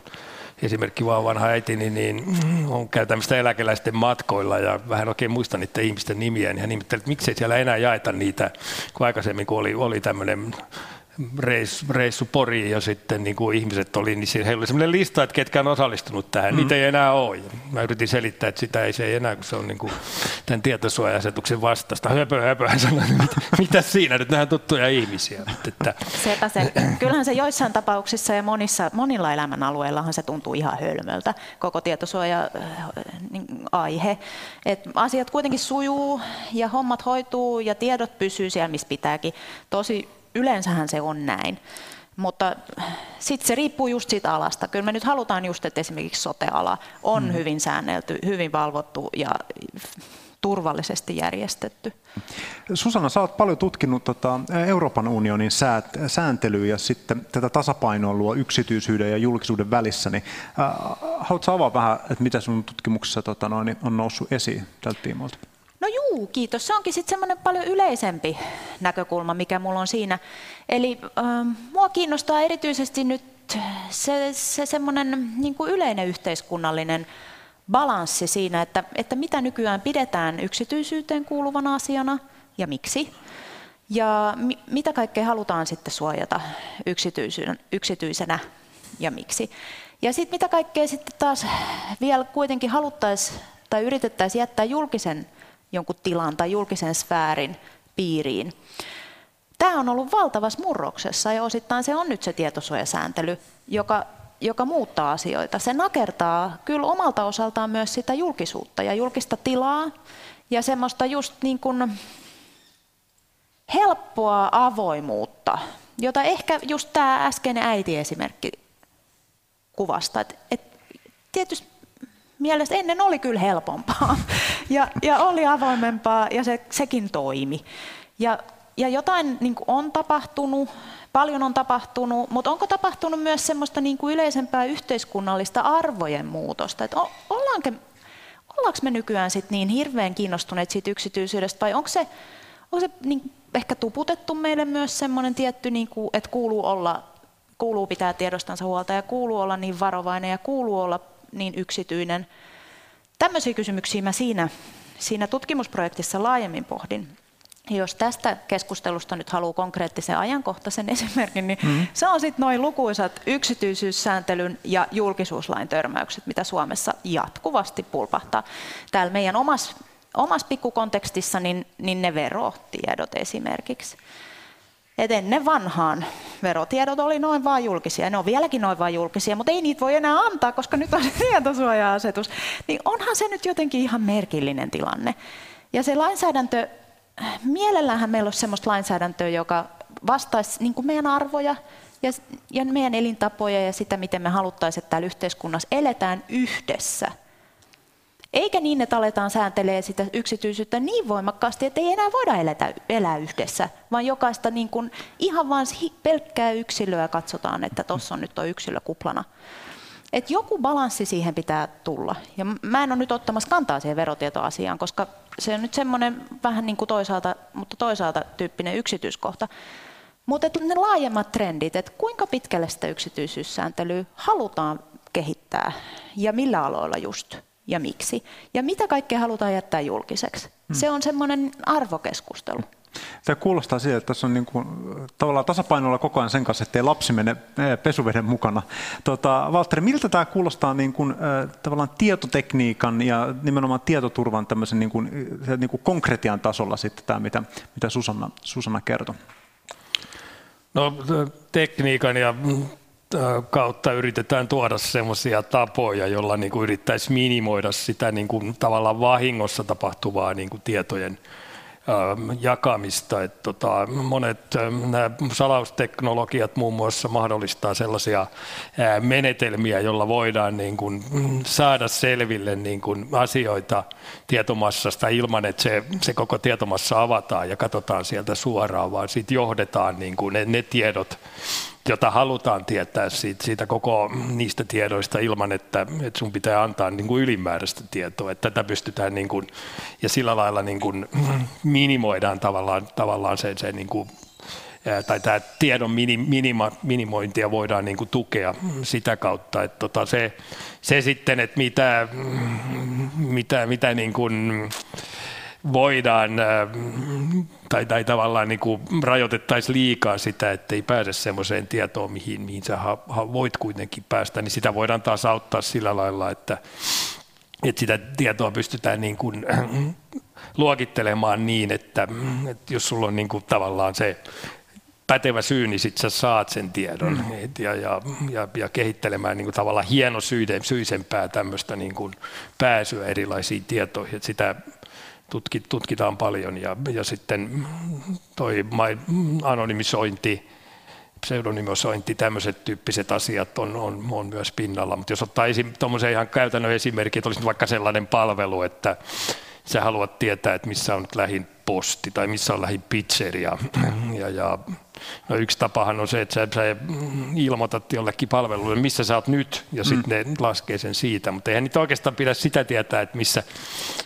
esimerkki vaan vanha äiti, niin, niin on käy tämmöistä eläkeläisten matkoilla ja vähän oikein muista niiden ihmisten nimiä, niin hän ihmetteli, että miksei siellä enää jaeta niitä, kun aikaisemmin kun oli, oli tämmöinen reissu, reissu Poriin ja sitten niin kuin ihmiset oli, niin siellä oli sellainen lista, että ketkä on osallistunut tähän. Mm. Niitä ei enää ole. Ja mä yritin selittää, että sitä ei se ei enää, kun se on niin kuin tämän tietosuoja-asetuksen vastasta. Höpö, höpö, sanoin, mitä, mitä siinä nyt, nämä tuttuja ihmisiä. Että, Sepä se. Kyllähän se joissain tapauksissa ja monissa, monilla elämänalueillahan se tuntuu ihan hölmöltä, koko tietosuoja-aihe. Äh, että asiat kuitenkin sujuu ja hommat hoituu ja tiedot pysyy siellä, missä pitääkin. Tosi yleensähän se on näin. Mutta sitten se riippuu just siitä alasta. Kyllä me nyt halutaan just, että esimerkiksi soteala on hmm. hyvin säännelty, hyvin valvottu ja turvallisesti järjestetty. Susanna, sä oot paljon tutkinut tota Euroopan unionin säät, sääntelyä ja sitten tätä tasapainoa luo yksityisyyden ja julkisuuden välissä. Niin, äh, haluatko avaa vähän, että mitä sun tutkimuksessa tota, noin, on noussut esiin tältä tiimoilta? No juu, kiitos. Se onkin sitten semmoinen paljon yleisempi näkökulma, mikä mulla on siinä. Eli äh, mua kiinnostaa erityisesti nyt se, se semmoinen niin yleinen yhteiskunnallinen balanssi siinä, että, että mitä nykyään pidetään yksityisyyteen kuuluvana asiana ja miksi. Ja mi, mitä kaikkea halutaan sitten suojata yksityisenä ja miksi. Ja sitten mitä kaikkea sitten taas vielä kuitenkin haluttaisiin tai yritettäisiin jättää julkisen jonkun tilan tai julkisen sfäärin piiriin. Tämä on ollut valtavassa murroksessa ja osittain se on nyt se tietosuojasääntely, joka, joka muuttaa asioita. Se nakertaa kyllä omalta osaltaan myös sitä julkisuutta ja julkista tilaa ja semmoista just niin kuin helppoa avoimuutta, jota ehkä just tämä äskeinen äiti-esimerkki kuvasta. Et, et tietysti mielestä ennen oli kyllä helpompaa ja, ja oli avoimempaa ja se, sekin toimi. Ja, ja jotain niin on tapahtunut, paljon on tapahtunut, mutta onko tapahtunut myös semmoista niin kuin yleisempää yhteiskunnallista arvojen muutosta? Että ollaanko, ollaanko me nykyään sit niin hirveän kiinnostuneet siitä yksityisyydestä vai onko se, onko se niin ehkä tuputettu meille myös semmoinen tietty, niin kuin, että kuuluu olla kuuluu pitää tiedostansa huolta ja kuuluu olla niin varovainen ja kuuluu olla niin yksityinen. Tämmöisiä kysymyksiä mä siinä, siinä tutkimusprojektissa laajemmin pohdin. Jos tästä keskustelusta nyt haluaa konkreettisen ajankohtaisen esimerkin, niin mm. se on sitten noin lukuisat yksityisyyssääntelyn ja julkisuuslain törmäykset, mitä Suomessa jatkuvasti pulpahtaa. Täällä meidän omassa omas pikkukontekstissa niin, niin ne verotiedot esimerkiksi. Et ennen vanhaan verotiedot oli noin vain julkisia, ne on vieläkin noin vain julkisia, mutta ei niitä voi enää antaa, koska nyt on se tietosuoja-asetus. Niin onhan se nyt jotenkin ihan merkillinen tilanne. Ja se lainsäädäntö, mielellähän meillä olisi sellaista lainsäädäntöä, joka vastaisi niin meidän arvoja ja, ja meidän elintapoja ja sitä, miten me haluttaisiin, että täällä yhteiskunnassa eletään yhdessä – eikä niin, että aletaan sääntelee sitä yksityisyyttä niin voimakkaasti, että ei enää voida eletä, elää yhdessä, vaan jokaista niin kuin ihan vain pelkkää yksilöä katsotaan, että tuossa on nyt tuo yksilö kuplana. Et joku balanssi siihen pitää tulla. Ja mä en ole nyt ottamassa kantaa siihen verotietoasiaan, koska se on nyt semmoinen vähän niin kuin toisaalta, mutta toisaalta tyyppinen yksityiskohta. Mutta ne laajemmat trendit, että kuinka pitkälle sitä yksityisyyssääntelyä halutaan kehittää ja millä aloilla just ja miksi. Ja mitä kaikkea halutaan jättää julkiseksi. Hmm. Se on semmoinen arvokeskustelu. Tämä kuulostaa siltä, että tässä on niin kuin, tavallaan tasapainolla koko ajan sen kanssa, ettei lapsi mene eh, pesuveden mukana. Tota, Valtteri, miltä tämä kuulostaa niin kuin, äh, tavallaan tietotekniikan ja nimenomaan tietoturvan tämmöisen niin kuin, niin kuin konkretian tasolla sitten tämä, mitä, mitä Susanna, Susanna kertoi? No tekniikan ja kautta yritetään tuoda semmoisia tapoja, joilla niin kuin yrittäisi minimoida sitä niin kuin tavallaan vahingossa tapahtuvaa niin kuin tietojen jakamista. että tota, monet nämä salausteknologiat muun muassa mahdollistaa sellaisia menetelmiä, joilla voidaan niin kuin saada selville niin kuin asioita tietomassasta ilman, että se, se koko tietomassa avataan ja katsotaan sieltä suoraan, vaan sitten johdetaan niin kuin ne, ne tiedot jota halutaan tietää siitä, siitä koko niistä tiedoista ilman, että, että sun pitää antaa niin kuin ylimääräistä tietoa. Että tätä pystytään niin kuin, ja sillä lailla niin kuin minimoidaan tavallaan, tavallaan se, se niin kuin, tai tämä tiedon minima, minimointia voidaan niin kuin tukea sitä kautta, että tota se, se sitten, että mitä, mitä, mitä niin kuin, voidaan äh, tai, tai tavallaan niin kuin rajoitettaisiin liikaa sitä, että ei pääse semmoiseen tietoon, mihin, mihin sä ha, ha, voit kuitenkin päästä, niin sitä voidaan taas auttaa sillä lailla, että, että sitä tietoa pystytään niin kuin luokittelemaan niin, että, että jos sulla on niin kuin tavallaan se pätevä syy, niin sitten sä saat sen tiedon mm. ja, ja, ja, ja kehittelemään niin kuin tavallaan hienosyisempää tämmöistä niin kuin pääsyä erilaisiin tietoihin. Että sitä tutkitaan paljon ja, ja sitten toi anonymisointi, pseudonymisointi, tämmöiset tyyppiset asiat on, on, on myös pinnalla. Mutta jos ottaa esim, tuommoisen ihan käytännön esimerkin, että olisi vaikka sellainen palvelu, että sä haluat tietää, että missä on lähin posti tai missä on lähin pizzeria. Ja, ja No yksi tapahan on se, että sä, sä ilmoitat jollekin palvelulle, missä sä oot nyt, ja sitten mm. ne laskee sen siitä. Mutta eihän niitä oikeastaan pidä sitä tietää, että missä,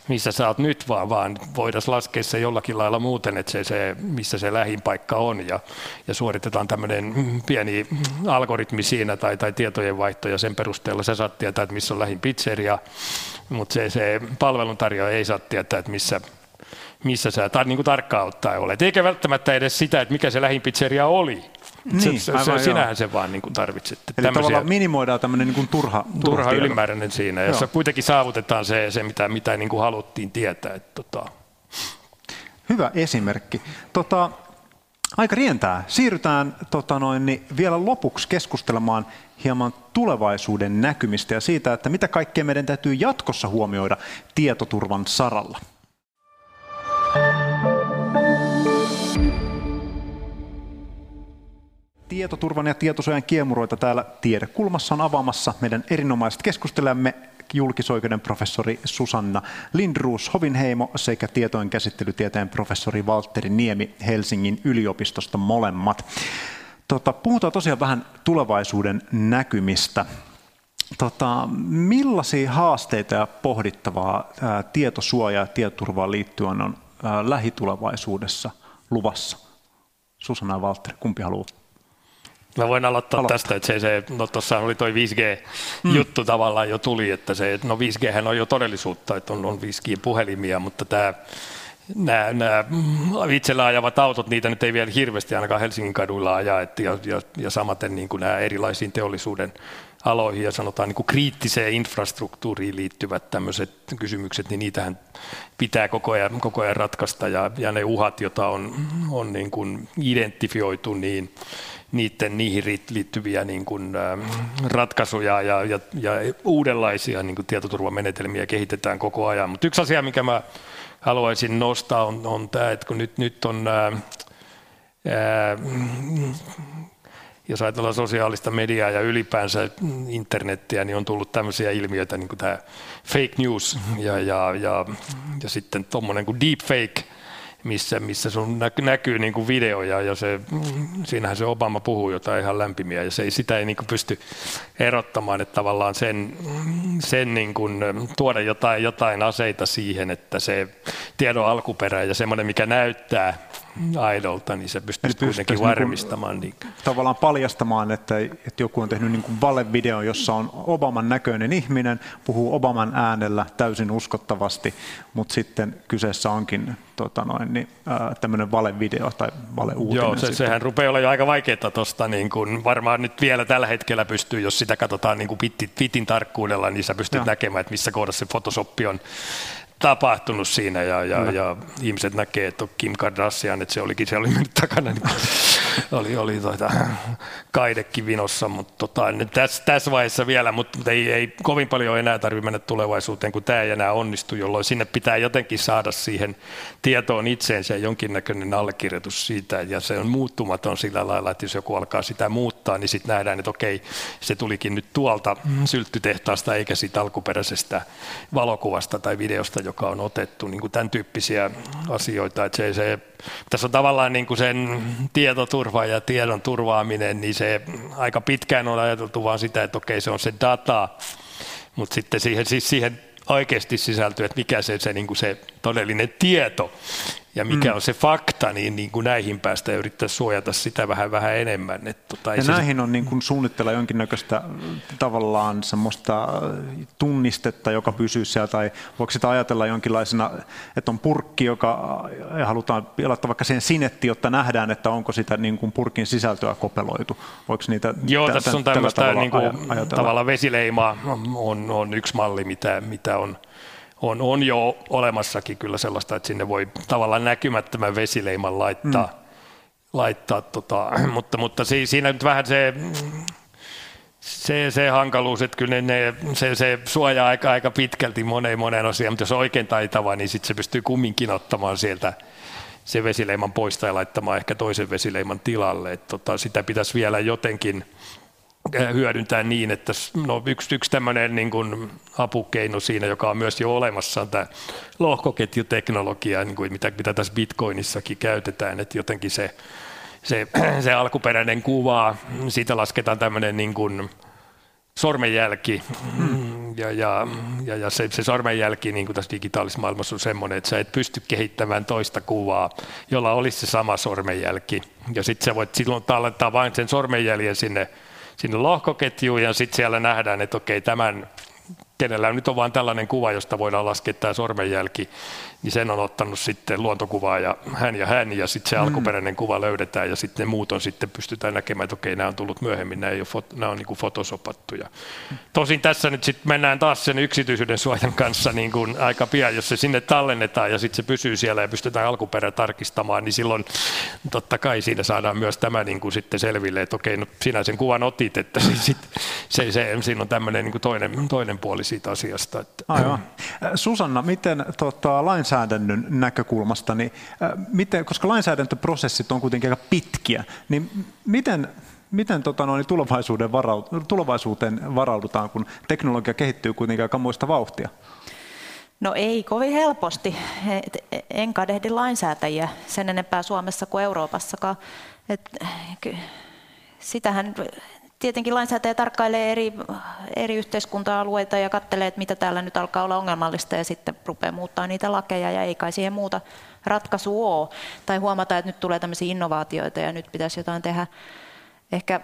missä sä oot nyt, vaan, vaan voidaan laskea se jollakin lailla muuten, että se, se missä se lähin paikka on, ja, ja suoritetaan tämmöinen pieni algoritmi siinä tai, tai tietojenvaihto, ja sen perusteella sä saat tietää, että missä on lähin pizzeria, mutta se, se palveluntarjoaja ei saa tietää, että missä missä sä tar- niin kuin tarkkaan ottaen olet. Eikä välttämättä edes sitä, että mikä se lähin pizzeria oli. Niin, se, se, sinähän se vaan niin kuin tarvitset. Eli Tämmöisiä, tavallaan minimoidaan tämmöinen niin kuin turha, turha ylimääräinen siinä, jossa Joo. kuitenkin saavutetaan se, se mitä, mitä niin kuin haluttiin tietää. Että, tota. Hyvä esimerkki. Tota, aika rientää. Siirrytään tota noin, niin vielä lopuksi keskustelemaan hieman tulevaisuuden näkymistä ja siitä, että mitä kaikkea meidän täytyy jatkossa huomioida tietoturvan saralla. Tietoturvan ja tietosuojan kiemuroita täällä Tiedekulmassa on avaamassa meidän erinomaiset keskustelijamme julkisoikeuden professori Susanna Lindruus Hovinheimo sekä tietojen käsittelytieteen professori Valtteri Niemi Helsingin yliopistosta molemmat. Tota, puhutaan tosiaan vähän tulevaisuuden näkymistä. Tota, millaisia haasteita ja pohdittavaa ää, tietosuoja ja tietoturvaan liittyen on lähitulevaisuudessa luvassa? Susanna ja Valtteri, kumpi haluaa? Mä voin aloittaa Aloittaa. tästä, että se, se no tuossa oli toi 5G-juttu mm. tavallaan jo tuli, että se, no 5G on jo todellisuutta, että on, on 5G-puhelimia, mutta tämä nämä, nämä itsellä ajavat autot, niitä nyt ei vielä hirveästi ainakaan Helsingin kaduilla ajaa, ja, ja, ja samaten niin kuin nämä erilaisiin teollisuuden aloihin ja sanotaan niin kuin kriittiseen infrastruktuuriin liittyvät tämmöiset kysymykset, niin niitähän pitää koko ajan, koko ajan ratkaista ja, ja ne uhat, joita on, on niin kuin identifioitu, niin niiden, niihin liittyviä niin kuin, ä, ratkaisuja ja, ja, ja uudenlaisia niin kuin tietoturvamenetelmiä kehitetään koko ajan. Mutta yksi asia, mikä mä haluaisin nostaa on, on tämä, että kun nyt, nyt on ä, ä, jos ajatellaan sosiaalista mediaa ja ylipäänsä internettiä, niin on tullut tämmöisiä ilmiöitä niin kuin tämä fake news ja, ja, ja, ja sitten tuommoinen kuin deepfake, missä, missä sun näkyy, niin kuin videoja ja se, siinähän se Obama puhuu jotain ihan lämpimiä. Ja se sitä ei niin kuin pysty erottamaan, että tavallaan sen, sen niin kuin, tuoda jotain, jotain aseita siihen, että se tiedon alkuperä ja semmoinen, mikä näyttää aidolta, niin se pystyisi kuitenkin niinku varmistamaan. Niin kuin, tavallaan paljastamaan, että, että joku on tehnyt niin kuin valevideo, jossa on Obaman näköinen ihminen, puhuu Obaman äänellä täysin uskottavasti, mutta sitten kyseessä onkin tota noin, niin, tämmöinen valevideo tai valeuutinen. Joo, se, sehän rupeaa olla jo aika vaikeaa tuosta, niin kuin varmaan nyt vielä tällä hetkellä pystyy, jos sitä katsotaan niin kuin pitin, pitin tarkkuudella, niin sä pystyt Joo. näkemään, että missä kohdassa se Photoshop on tapahtunut siinä ja, ja, ja ihmiset näkee, että Kim Kardashian, että se olikin, se oli mennyt takana, niin oli, oli tuota, kaidekin vinossa, mutta tota, nyt tässä, tässä vaiheessa vielä, mutta ei, ei kovin paljon enää tarvitse mennä tulevaisuuteen, kun tämä ei enää onnistu, jolloin sinne pitää jotenkin saada siihen tietoon itseensä jonkinnäköinen allekirjoitus siitä, ja se on muuttumaton sillä lailla, että jos joku alkaa sitä muuttaa, niin sitten nähdään, että okei, se tulikin nyt tuolta sylttytehtaasta eikä siitä alkuperäisestä valokuvasta tai videosta, joka on otettu, niin kuin tämän tyyppisiä asioita, että se, se tässä on tavallaan niin kuin sen tietoturva ja tiedon turvaaminen, niin se aika pitkään on ajateltu vaan sitä, että okei se on se data, mutta sitten siihen, siis siihen oikeasti sisältyy, että mikä se, se, niin kuin se todellinen tieto ja mikä mm. on se fakta, niin, niin kuin näihin päästä ja yrittää suojata sitä vähän vähän enemmän. Että, tota, ja näihin se... on niin kuin suunnitella jonkinnäköistä tavallaan semmoista tunnistetta, joka pysyy siellä, tai voiko sitä ajatella jonkinlaisena, että on purkki, joka ja halutaan laittaa vaikka siihen sinetti, jotta nähdään, että onko sitä niin kuin purkin sisältöä kopeloitu. Voiko niitä Joo, tässä on tämmöistä niin kuin, tavallaan vesileimaa on, on yksi malli, mitä, mitä on on, on jo olemassakin kyllä sellaista, että sinne voi tavallaan näkymättömän vesileiman laittaa, mm. laittaa tota, mutta, mutta siinä nyt vähän se, se, se hankaluus, että kyllä ne, ne, se, se suojaa aika, aika pitkälti moneen moneen asiaan, mutta jos on oikein taitava, niin sitten se pystyy kumminkin ottamaan sieltä se vesileiman poista ja laittamaan ehkä toisen vesileiman tilalle. että tota, sitä pitäisi vielä jotenkin hyödyntää niin, että no yksi, yksi tämmöinen niin kuin apukeino siinä, joka on myös jo olemassa, on tämä lohkoketjuteknologia, niin kuin mitä, mitä tässä Bitcoinissakin käytetään, että jotenkin se, se, se alkuperäinen kuva, siitä lasketaan tämmöinen niin kuin sormenjälki, hmm. ja, ja, ja, ja se, se sormenjälki niin kuin tässä digitaalisessa maailmassa on semmoinen, että sä et pysty kehittämään toista kuvaa, jolla olisi se sama sormenjälki, ja sitten sä voit silloin tallentaa vain sen sormenjäljen sinne sinne lohkoketjuun ja sitten siellä nähdään, että okei, tämän kenellä nyt on vain tällainen kuva, josta voidaan laskea tämä sormenjälki, niin sen on ottanut sitten luontokuvaa ja hän ja hän, ja sitten se mm. alkuperäinen kuva löydetään, ja sitten ne muut on sitten pystytään näkemään, että okei, nämä on tullut myöhemmin, nämä, ei ole fot, nämä on niin fotosopattuja. Tosin tässä nyt sitten mennään taas sen yksityisyyden suojan kanssa niin kuin aika pian, jos se sinne tallennetaan, ja sitten se pysyy siellä, ja pystytään alkuperä tarkistamaan, niin silloin totta kai siinä saadaan myös tämä niin kuin sitten selville, että okei, no sinä sen kuvan otit, että sit, se, se, siinä on tämmöinen niin kuin toinen, toinen puoli siitä asiasta. Että. Aivan. Susanna, miten tota, lainsäädännön näkökulmasta, niin, miten, koska lainsäädäntöprosessit on kuitenkin aika pitkiä, niin miten, miten tota, noin, tulevaisuuden varaut, tulevaisuuteen varaudutaan, kun teknologia kehittyy kuitenkin aika muista vauhtia? No ei kovin helposti. En kadehdi lainsäätäjiä sen enempää Suomessa kuin Euroopassakaan. Et, sitähän tietenkin lainsäätäjä tarkkailee eri, eri yhteiskunta-alueita ja katselee, että mitä täällä nyt alkaa olla ongelmallista ja sitten rupeaa muuttaa niitä lakeja ja ei kai siihen muuta ratkaisu ole. Tai huomata, että nyt tulee tämmöisiä innovaatioita ja nyt pitäisi jotain tehdä. Ehkä,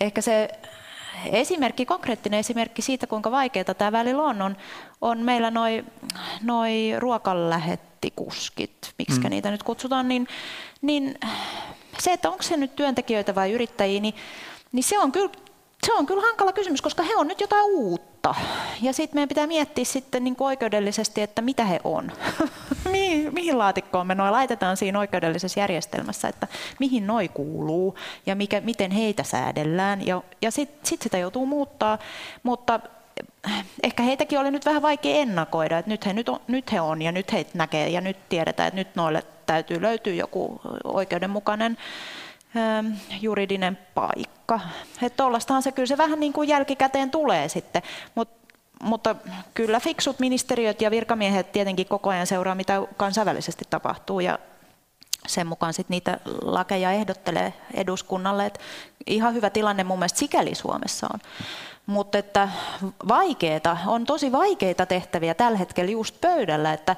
ehkä se esimerkki, konkreettinen esimerkki siitä, kuinka vaikeaa tämä välillä on, on, on meillä noin noi ruokalähettikuskit, miksi mm. niitä nyt kutsutaan, niin, niin se, että onko se nyt työntekijöitä vai yrittäjiä, niin, niin se on kyllä se on kyllä hankala kysymys, koska he on nyt jotain uutta. Ja sitten meidän pitää miettiä sitten niin kuin oikeudellisesti, että mitä he on. mihin, mihin laatikkoon me noi laitetaan siinä oikeudellisessa järjestelmässä, että mihin noi kuuluu ja mikä, miten heitä säädellään. Ja, ja sitten sit sitä joutuu muuttaa, mutta ehkä heitäkin oli nyt vähän vaikea ennakoida, että nyt he, nyt on, nyt he on ja nyt heitä näkee ja nyt tiedetään, että nyt noille täytyy löytyä joku oikeudenmukainen juridinen paikka. Että tuollaistahan se kyllä se vähän niin kuin jälkikäteen tulee sitten, Mut, mutta kyllä fiksut ministeriöt ja virkamiehet tietenkin koko ajan seuraa, mitä kansainvälisesti tapahtuu ja sen mukaan sit niitä lakeja ehdottelee eduskunnalle. Et ihan hyvä tilanne mun mielestä sikäli Suomessa on. Mutta että vaikeita, on tosi vaikeita tehtäviä tällä hetkellä just pöydällä, että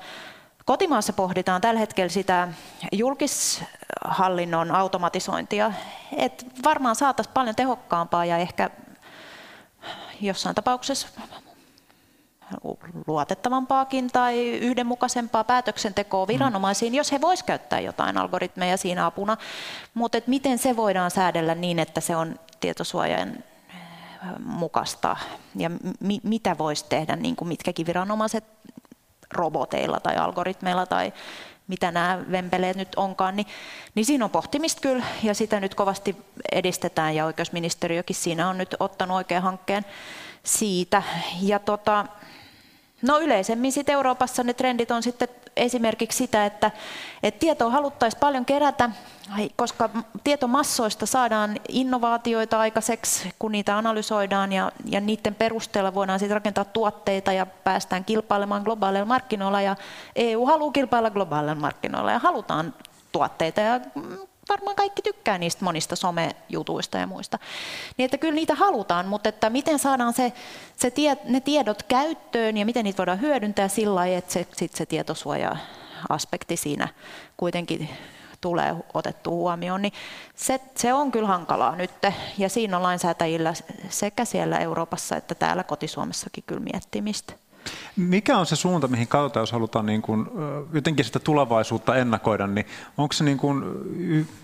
Kotimaassa pohditaan tällä hetkellä sitä julkishallinnon automatisointia, että varmaan saataisiin paljon tehokkaampaa ja ehkä jossain tapauksessa luotettavampaakin tai yhdenmukaisempaa päätöksentekoa mm. viranomaisiin, jos he voisivat käyttää jotain algoritmeja siinä apuna. Mutta miten se voidaan säädellä niin, että se on tietosuojan eh, mukaista ja mi- mitä voisi tehdä niin kuin mitkäkin viranomaiset roboteilla tai algoritmeilla tai mitä nämä vempeleet nyt onkaan, niin, niin siinä on pohtimista kyllä ja sitä nyt kovasti edistetään ja oikeusministeriökin siinä on nyt ottanut oikean hankkeen siitä. Ja tota, No yleisemmin sit Euroopassa ne trendit on sitten esimerkiksi sitä, että, että tietoa haluttaisiin paljon kerätä, koska tietomassoista saadaan innovaatioita aikaiseksi, kun niitä analysoidaan ja, ja niiden perusteella voidaan sitten rakentaa tuotteita ja päästään kilpailemaan globaaleilla markkinoilla. Ja EU haluaa kilpailla globaaleilla markkinoilla ja halutaan tuotteita ja varmaan kaikki tykkää niistä monista somejutuista ja muista. Niin että kyllä niitä halutaan, mutta että miten saadaan se, se tie, ne tiedot käyttöön ja miten niitä voidaan hyödyntää sillä lailla, että se, sit se tietosuoja-aspekti siinä kuitenkin tulee otettu huomioon, niin se, se on kyllä hankalaa nyt. Ja siinä on lainsäätäjillä sekä siellä Euroopassa että täällä kotisuomessakin kyllä miettimistä. Mikä on se suunta, mihin kautta, jos halutaan niin kuin, jotenkin sitä tulevaisuutta ennakoida, niin onko se niin kuin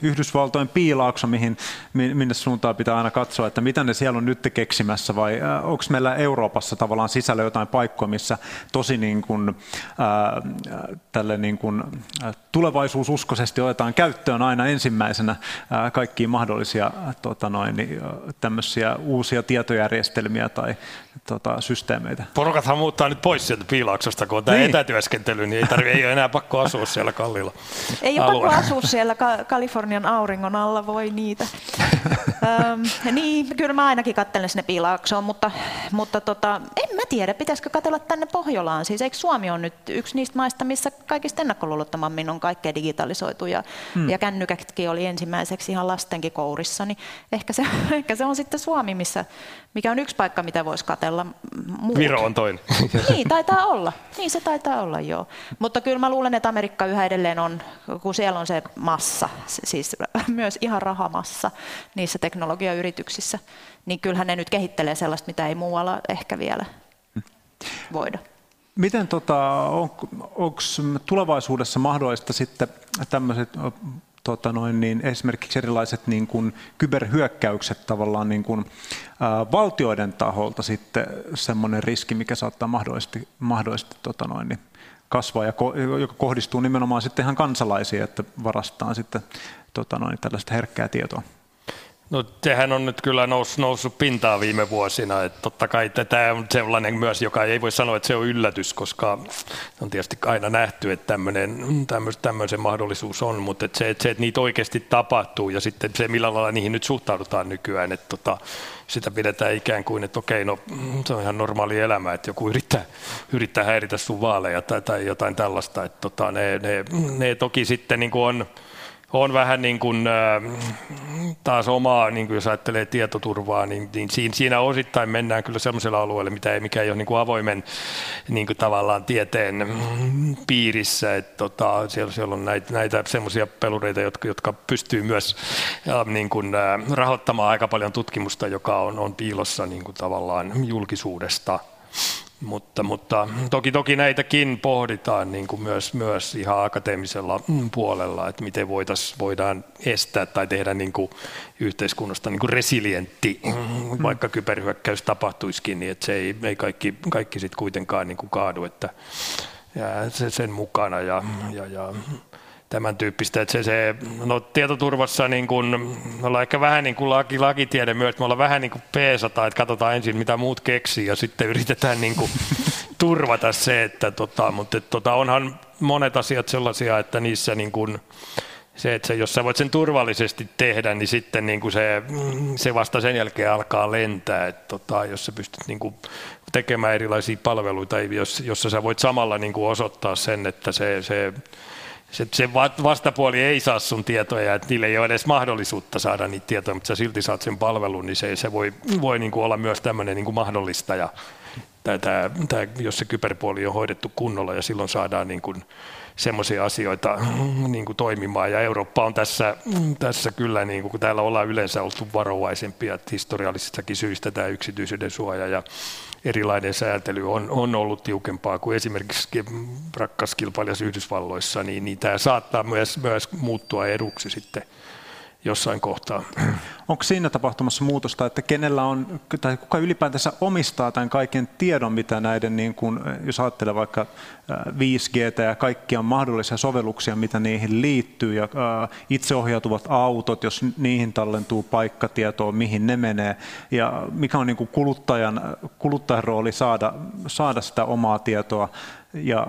Yhdysvaltojen piilaakso, mihin, minne suuntaan pitää aina katsoa, että mitä ne siellä on nyt keksimässä, vai onko meillä Euroopassa tavallaan sisällä jotain paikkoja, missä tosi niin kuin, tälle niin kuin, tulevaisuususkoisesti otetaan käyttöön aina ensimmäisenä ää, kaikkia mahdollisia tota noin, niin, tämmöisiä uusia tietojärjestelmiä tai tota, systeemeitä? Porukathan muuttaa nyt pois sieltä piilaaksosta, kun on tämä niin. etätyöskentely, niin ei, tarvi, ei ole enää pakko asua siellä kallilla Ei ole pakko asua siellä Kalifornian auringon alla, voi niitä. Öm, niin, kyllä mä ainakin katselen sinne piilaaksoon, mutta, mutta tota, en mä tiedä, pitäisikö katsella tänne Pohjolaan. Siis eikö Suomi on nyt yksi niistä maista, missä kaikista ennakkoluulottomammin on kaikkea digitalisoitu ja, hmm. ja kännykätkin oli ensimmäiseksi ihan lastenkin kourissa, niin ehkä se, ehkä se on sitten Suomi, missä, mikä on yksi paikka, mitä voisi katsella. Muut. Viro on toinen. niin, taitaa olla. Niin se taitaa olla, joo. Mutta kyllä mä luulen, että Amerikka yhä edelleen on, kun siellä on se massa, siis myös ihan rahamassa niissä teknologiayrityksissä, niin kyllähän ne nyt kehittelee sellaista, mitä ei muualla ehkä vielä voida. Miten tota, on, onko tulevaisuudessa mahdollista sitten tämmöiset tota noin, niin esimerkiksi erilaiset niin kuin kyberhyökkäykset tavallaan niin kuin, ää, valtioiden taholta sitten semmoinen riski, mikä saattaa mahdollisesti, mahdollisesti tota noin, niin kasvaa ja ko- joka kohdistuu nimenomaan sitten ihan kansalaisiin, että varastetaan sitten tota noin, tällaista herkkää tietoa. No sehän on nyt kyllä nous, noussut pintaa viime vuosina, että totta kai tämä on sellainen myös, joka ei voi sanoa, että se on yllätys, koska on tietysti aina nähty, että tämmöinen, tämmöisen mahdollisuus on, mutta että se, että se, että niitä oikeasti tapahtuu ja sitten se, millä lailla niihin nyt suhtaudutaan nykyään, että tota, sitä pidetään ikään kuin, että okei, no se on ihan normaali elämä, että joku yrittää, yrittää häiritä sun vaaleja tai, tai jotain tällaista, että tota, ne, ne, ne toki sitten niin kuin on, on vähän niin kuin, taas omaa, niin kuin jos ajattelee tietoturvaa, niin, niin siinä, siinä osittain mennään kyllä sellaisella alueella, mitä ei, mikä ei ole niin kuin avoimen niin kuin tavallaan tieteen piirissä. Että tota, siellä, siellä on näitä, näitä semmoisia pelureita, jotka, jotka pystyy myös ja, niin kuin, rahoittamaan aika paljon tutkimusta, joka on, on piilossa niin kuin tavallaan julkisuudesta. Mutta, mutta toki, toki näitäkin pohditaan niin kuin myös, myös ihan akateemisella puolella, että miten voitais, voidaan estää tai tehdä niin kuin yhteiskunnasta niin kuin resilientti, mm. vaikka kyberhyökkäys tapahtuisikin, niin että se ei, ei kaikki, kaikki sitten kuitenkaan niin kuin kaadu, että jää sen mukana. Ja, ja, ja tämän tyyppistä. Että se, se, no, tietoturvassa niin kun, me ollaan ehkä vähän niin kuin laki, lakitiede myös, me ollaan vähän niin kuin peesata, että katsotaan ensin mitä muut keksii ja sitten yritetään niin kuin turvata se, että tota, mutta että, tota, onhan monet asiat sellaisia, että niissä niin kuin, se, että se, jos sä voit sen turvallisesti tehdä, niin sitten niin kuin se, se vasta sen jälkeen alkaa lentää, että tota, jos sä pystyt niin kuin tekemään erilaisia palveluita, jos, jossa sä voit samalla niin kuin osoittaa sen, että se, se se, se vastapuoli ei saa sun tietoja, että niille ei ole edes mahdollisuutta saada niitä tietoja, mutta sä silti saat sen palvelun, niin se, se voi, voi niin kuin olla myös tämmöinen niin kuin mahdollistaja, tää, tää, tää, jos se kyberpuoli on hoidettu kunnolla ja silloin saadaan niin kuin semmoisia asioita niin kuin toimimaan. Ja Eurooppa on tässä, tässä kyllä, niin kuin, kun täällä ollaan yleensä oltu varovaisempia, että historiallisistakin syistä tämä yksityisyyden suoja ja erilainen säätely on, on ollut tiukempaa kuin esimerkiksi rakkas kilpailijas Yhdysvalloissa, niin, niin tämä saattaa myös, myös muuttua eduksi sitten jossain kohtaa. Onko siinä tapahtumassa muutosta, että kenellä on, tai kuka ylipäätänsä omistaa tämän kaiken tiedon, mitä näiden, niin kun, jos ajattelee vaikka 5G ja kaikkia mahdollisia sovelluksia, mitä niihin liittyy, ja itseohjautuvat autot, jos niihin tallentuu paikkatietoa, mihin ne menee, ja mikä on niin kuin kuluttajan, kuluttajan rooli saada, saada sitä omaa tietoa, ja,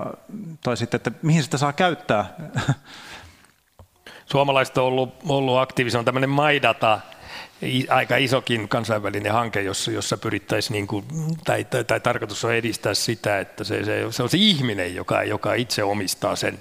tai sitten, että mihin sitä saa käyttää suomalaiset on ollut, ollut aktiivisia, on tämmöinen Maidata, aika isokin kansainvälinen hanke, jossa, jossa pyrittäisiin, niin kuin, tai, tai, tai tarkoitus on edistää sitä, että se, se, se on se ihminen, joka, joka itse omistaa sen,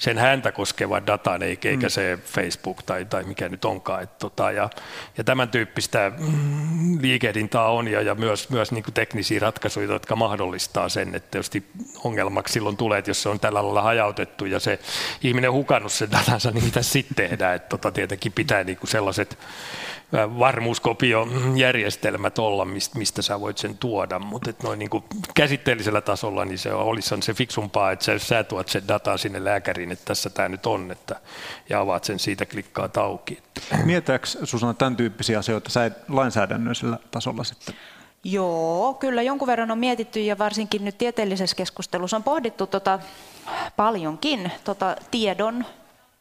sen häntä koskevan datan, eikä mm. se Facebook tai, tai mikä nyt onkaan. Et, tota, ja, ja tämän tyyppistä mm, liikehdintää on ja, ja myös, myös niin kuin teknisiä ratkaisuja, jotka mahdollistaa sen, että tietysti ongelmaksi silloin tulee, että jos se on tällä lailla hajautettu ja se ihminen on hukannut sen datansa, niin mitä sitten tehdään? Et, tota, tietenkin pitää niin kuin sellaiset varmuuskopiojärjestelmät olla, mistä, mistä sä voit sen tuoda, mutta noin niin kuin käsitteellisellä tasolla niin se olisi se fiksumpaa, että sä, sä tuot sen dataa sinne lääkäriin, että tässä tämä nyt on, että, ja avaat sen siitä klikkaa auki. Mietääkö Susanna tämän tyyppisiä asioita sä lainsäädännöllisellä tasolla sitten? Joo, kyllä jonkun verran on mietitty ja varsinkin nyt tieteellisessä keskustelussa on pohdittu tota, paljonkin tota, tiedon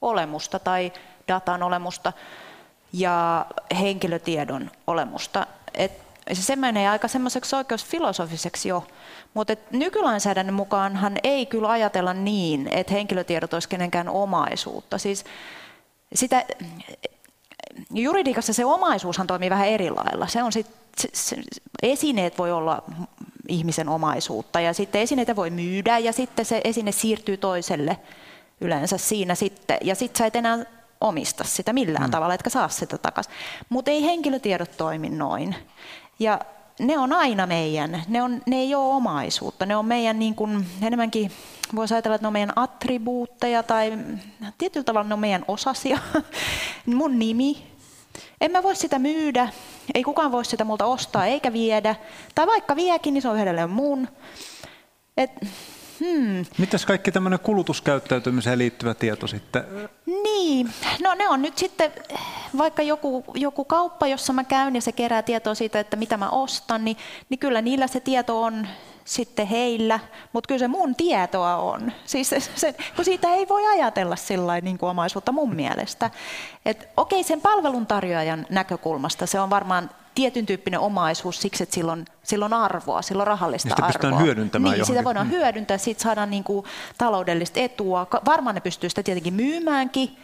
olemusta tai datan olemusta ja henkilötiedon olemusta. Et se menee aika semmoiseksi oikeusfilosofiseksi jo, mutta nykylainsäädännön mukaanhan ei kyllä ajatella niin, että henkilötiedot olisi kenenkään omaisuutta. Siis sitä, juridiikassa se omaisuushan toimii vähän eri lailla. Se on sit, se, se, esineet voi olla ihmisen omaisuutta ja sitten esineitä voi myydä ja sitten se esine siirtyy toiselle yleensä siinä sitten. Ja sitten sä et enää omista sitä millään mm. tavalla, etkä saa sitä takaisin. Mutta ei henkilötiedot toimi noin. Ja ne on aina meidän, ne, on, ne ei ole omaisuutta, ne on meidän niin kuin, enemmänkin, voisi ajatella, että ne on meidän attribuutteja tai tietyllä tavalla ne on meidän osasia. Mun nimi, en mä voi sitä myydä, ei kukaan voi sitä multa ostaa eikä viedä, tai vaikka viekin, niin se on edelleen mun. Et, Hmm. Mitäs kaikki tämmöinen kulutuskäyttäytymiseen liittyvä tieto sitten? Niin, no ne on nyt sitten vaikka joku, joku kauppa, jossa mä käyn ja se kerää tietoa siitä, että mitä mä ostan, niin, niin kyllä niillä se tieto on sitten heillä, mutta kyllä se mun tietoa on. Siis se, se, kun siitä ei voi ajatella sillä niin kuin omaisuutta mun mielestä. Et, okei, sen palveluntarjoajan näkökulmasta se on varmaan tietyn tyyppinen omaisuus siksi, että sillä on, sillä on arvoa, sillä on rahallista sitä arvoa. hyödyntämään niin, sitä voidaan mm. hyödyntää, siitä saadaan niin kuin taloudellista etua. Varmaan ne pystyy sitä tietenkin myymäänkin,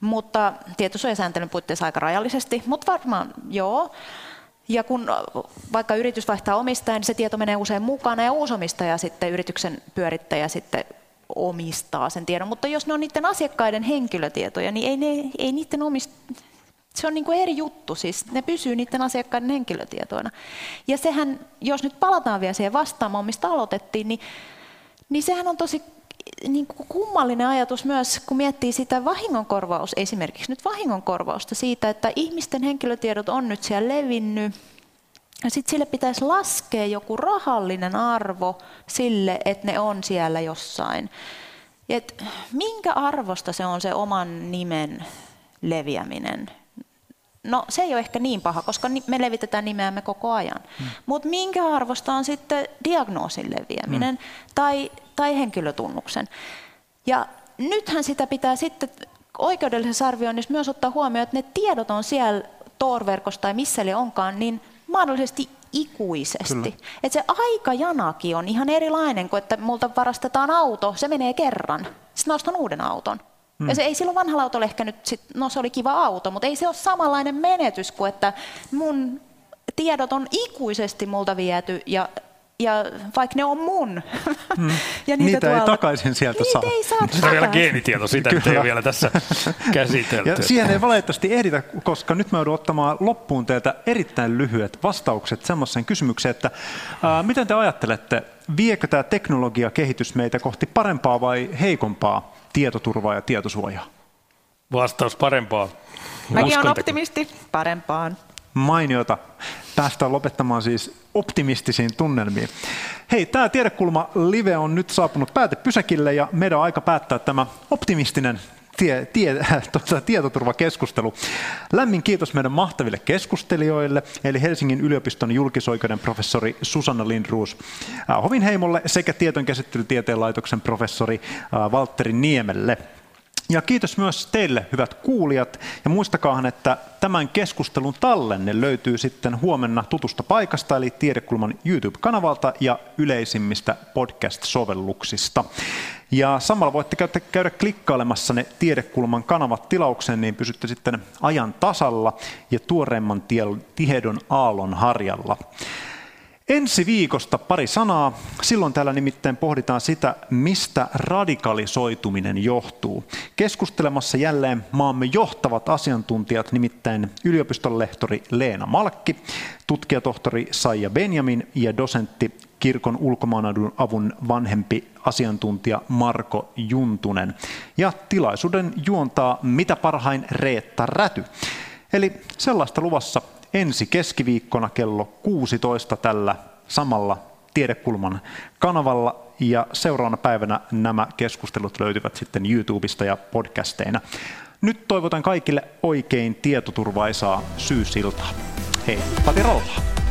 mutta tietosuojasääntelyn puitteissa aika rajallisesti, mutta varmaan joo. Ja kun vaikka yritys vaihtaa omistajan, niin se tieto menee usein mukana ja uusi omistaja sitten, yrityksen pyörittäjä sitten omistaa sen tiedon, mutta jos ne on niiden asiakkaiden henkilötietoja, niin ei, ne, ei niiden omist... Se on niin kuin eri juttu, siis ne pysyy niiden asiakkaiden henkilötietoina. Ja sehän, jos nyt palataan vielä siihen vastaamaan, mistä aloitettiin, niin, niin sehän on tosi niin kuin kummallinen ajatus myös, kun miettii sitä vahingonkorvaus, esimerkiksi nyt vahingonkorvausta siitä, että ihmisten henkilötiedot on nyt siellä levinnyt, ja sitten sille pitäisi laskea joku rahallinen arvo sille, että ne on siellä jossain. Et minkä arvosta se on se oman nimen leviäminen? No se ei ole ehkä niin paha, koska me levitetään nimeämme koko ajan. Hmm. Mutta minkä arvosta on sitten diagnoosin leviäminen hmm. tai, tai henkilötunnuksen? Ja nythän sitä pitää sitten oikeudellisessa arvioinnissa myös ottaa huomioon, että ne tiedot on siellä Tor-verkossa tai missä ne onkaan, niin mahdollisesti ikuisesti. Et se aikajanakin on ihan erilainen kuin, että multa varastetaan auto, se menee kerran. Sitten ostan uuden auton. Hmm. Ja se ei silloin vanhalla autolla ehkä nyt, sit, no se oli kiva auto, mutta ei se ole samanlainen menetys kuin, että mun tiedot on ikuisesti multa viety ja ja vaikka ne on mun. Mm. ja niitä, niitä tuolla, ei takaisin sieltä niitä saa. ei saa Sitä on vielä geenitieto, sitä Kyllä. ei vielä tässä käsitelty. Ja siihen ei valitettavasti ehditä, koska nyt mä joudun ottamaan loppuun teiltä erittäin lyhyet vastaukset semmoiseen kysymykseen, että ää, miten te ajattelette, viekö tämä teknologia kehitys meitä kohti parempaa vai heikompaa tietoturvaa ja tietosuojaa? Vastaus parempaa. Mäkin olen optimisti parempaan. Mainiota. Päästään lopettamaan siis optimistisiin tunnelmiin. Hei, tämä Tiedekulma Live on nyt saapunut päätepysäkille ja meidän on aika päättää tämä optimistinen tie, tie, tuota, tietoturvakeskustelu. Lämmin kiitos meidän mahtaville keskustelijoille, eli Helsingin yliopiston julkisoikeuden professori Susanna Lindruus äh, Hovinheimolle sekä Tietojenkäsittelytieteen laitoksen professori äh, Valtteri Niemelle. Ja kiitos myös teille, hyvät kuulijat. Ja muistakaahan, että tämän keskustelun tallenne löytyy sitten huomenna tutusta paikasta, eli Tiedekulman YouTube-kanavalta ja yleisimmistä podcast-sovelluksista. Ja samalla voitte käydä, klikkailemassa ne Tiedekulman kanavat tilaukseen, niin pysytte sitten ajan tasalla ja tuoreimman tiedon aallon harjalla. Ensi viikosta pari sanaa. Silloin täällä nimittäin pohditaan sitä, mistä radikalisoituminen johtuu. Keskustelemassa jälleen maamme johtavat asiantuntijat, nimittäin yliopiston lehtori Leena Malkki, tutkijatohtori Saija Benjamin ja dosentti kirkon ulkomaanadun avun vanhempi asiantuntija Marko Juntunen. Ja tilaisuuden juontaa mitä parhain Reetta Räty. Eli sellaista luvassa ensi keskiviikkona kello 16 tällä samalla Tiedekulman kanavalla ja seuraavana päivänä nämä keskustelut löytyvät sitten YouTubesta ja podcasteina. Nyt toivotan kaikille oikein tietoturvaisaa syysiltaa. Hei, Pati Rolla!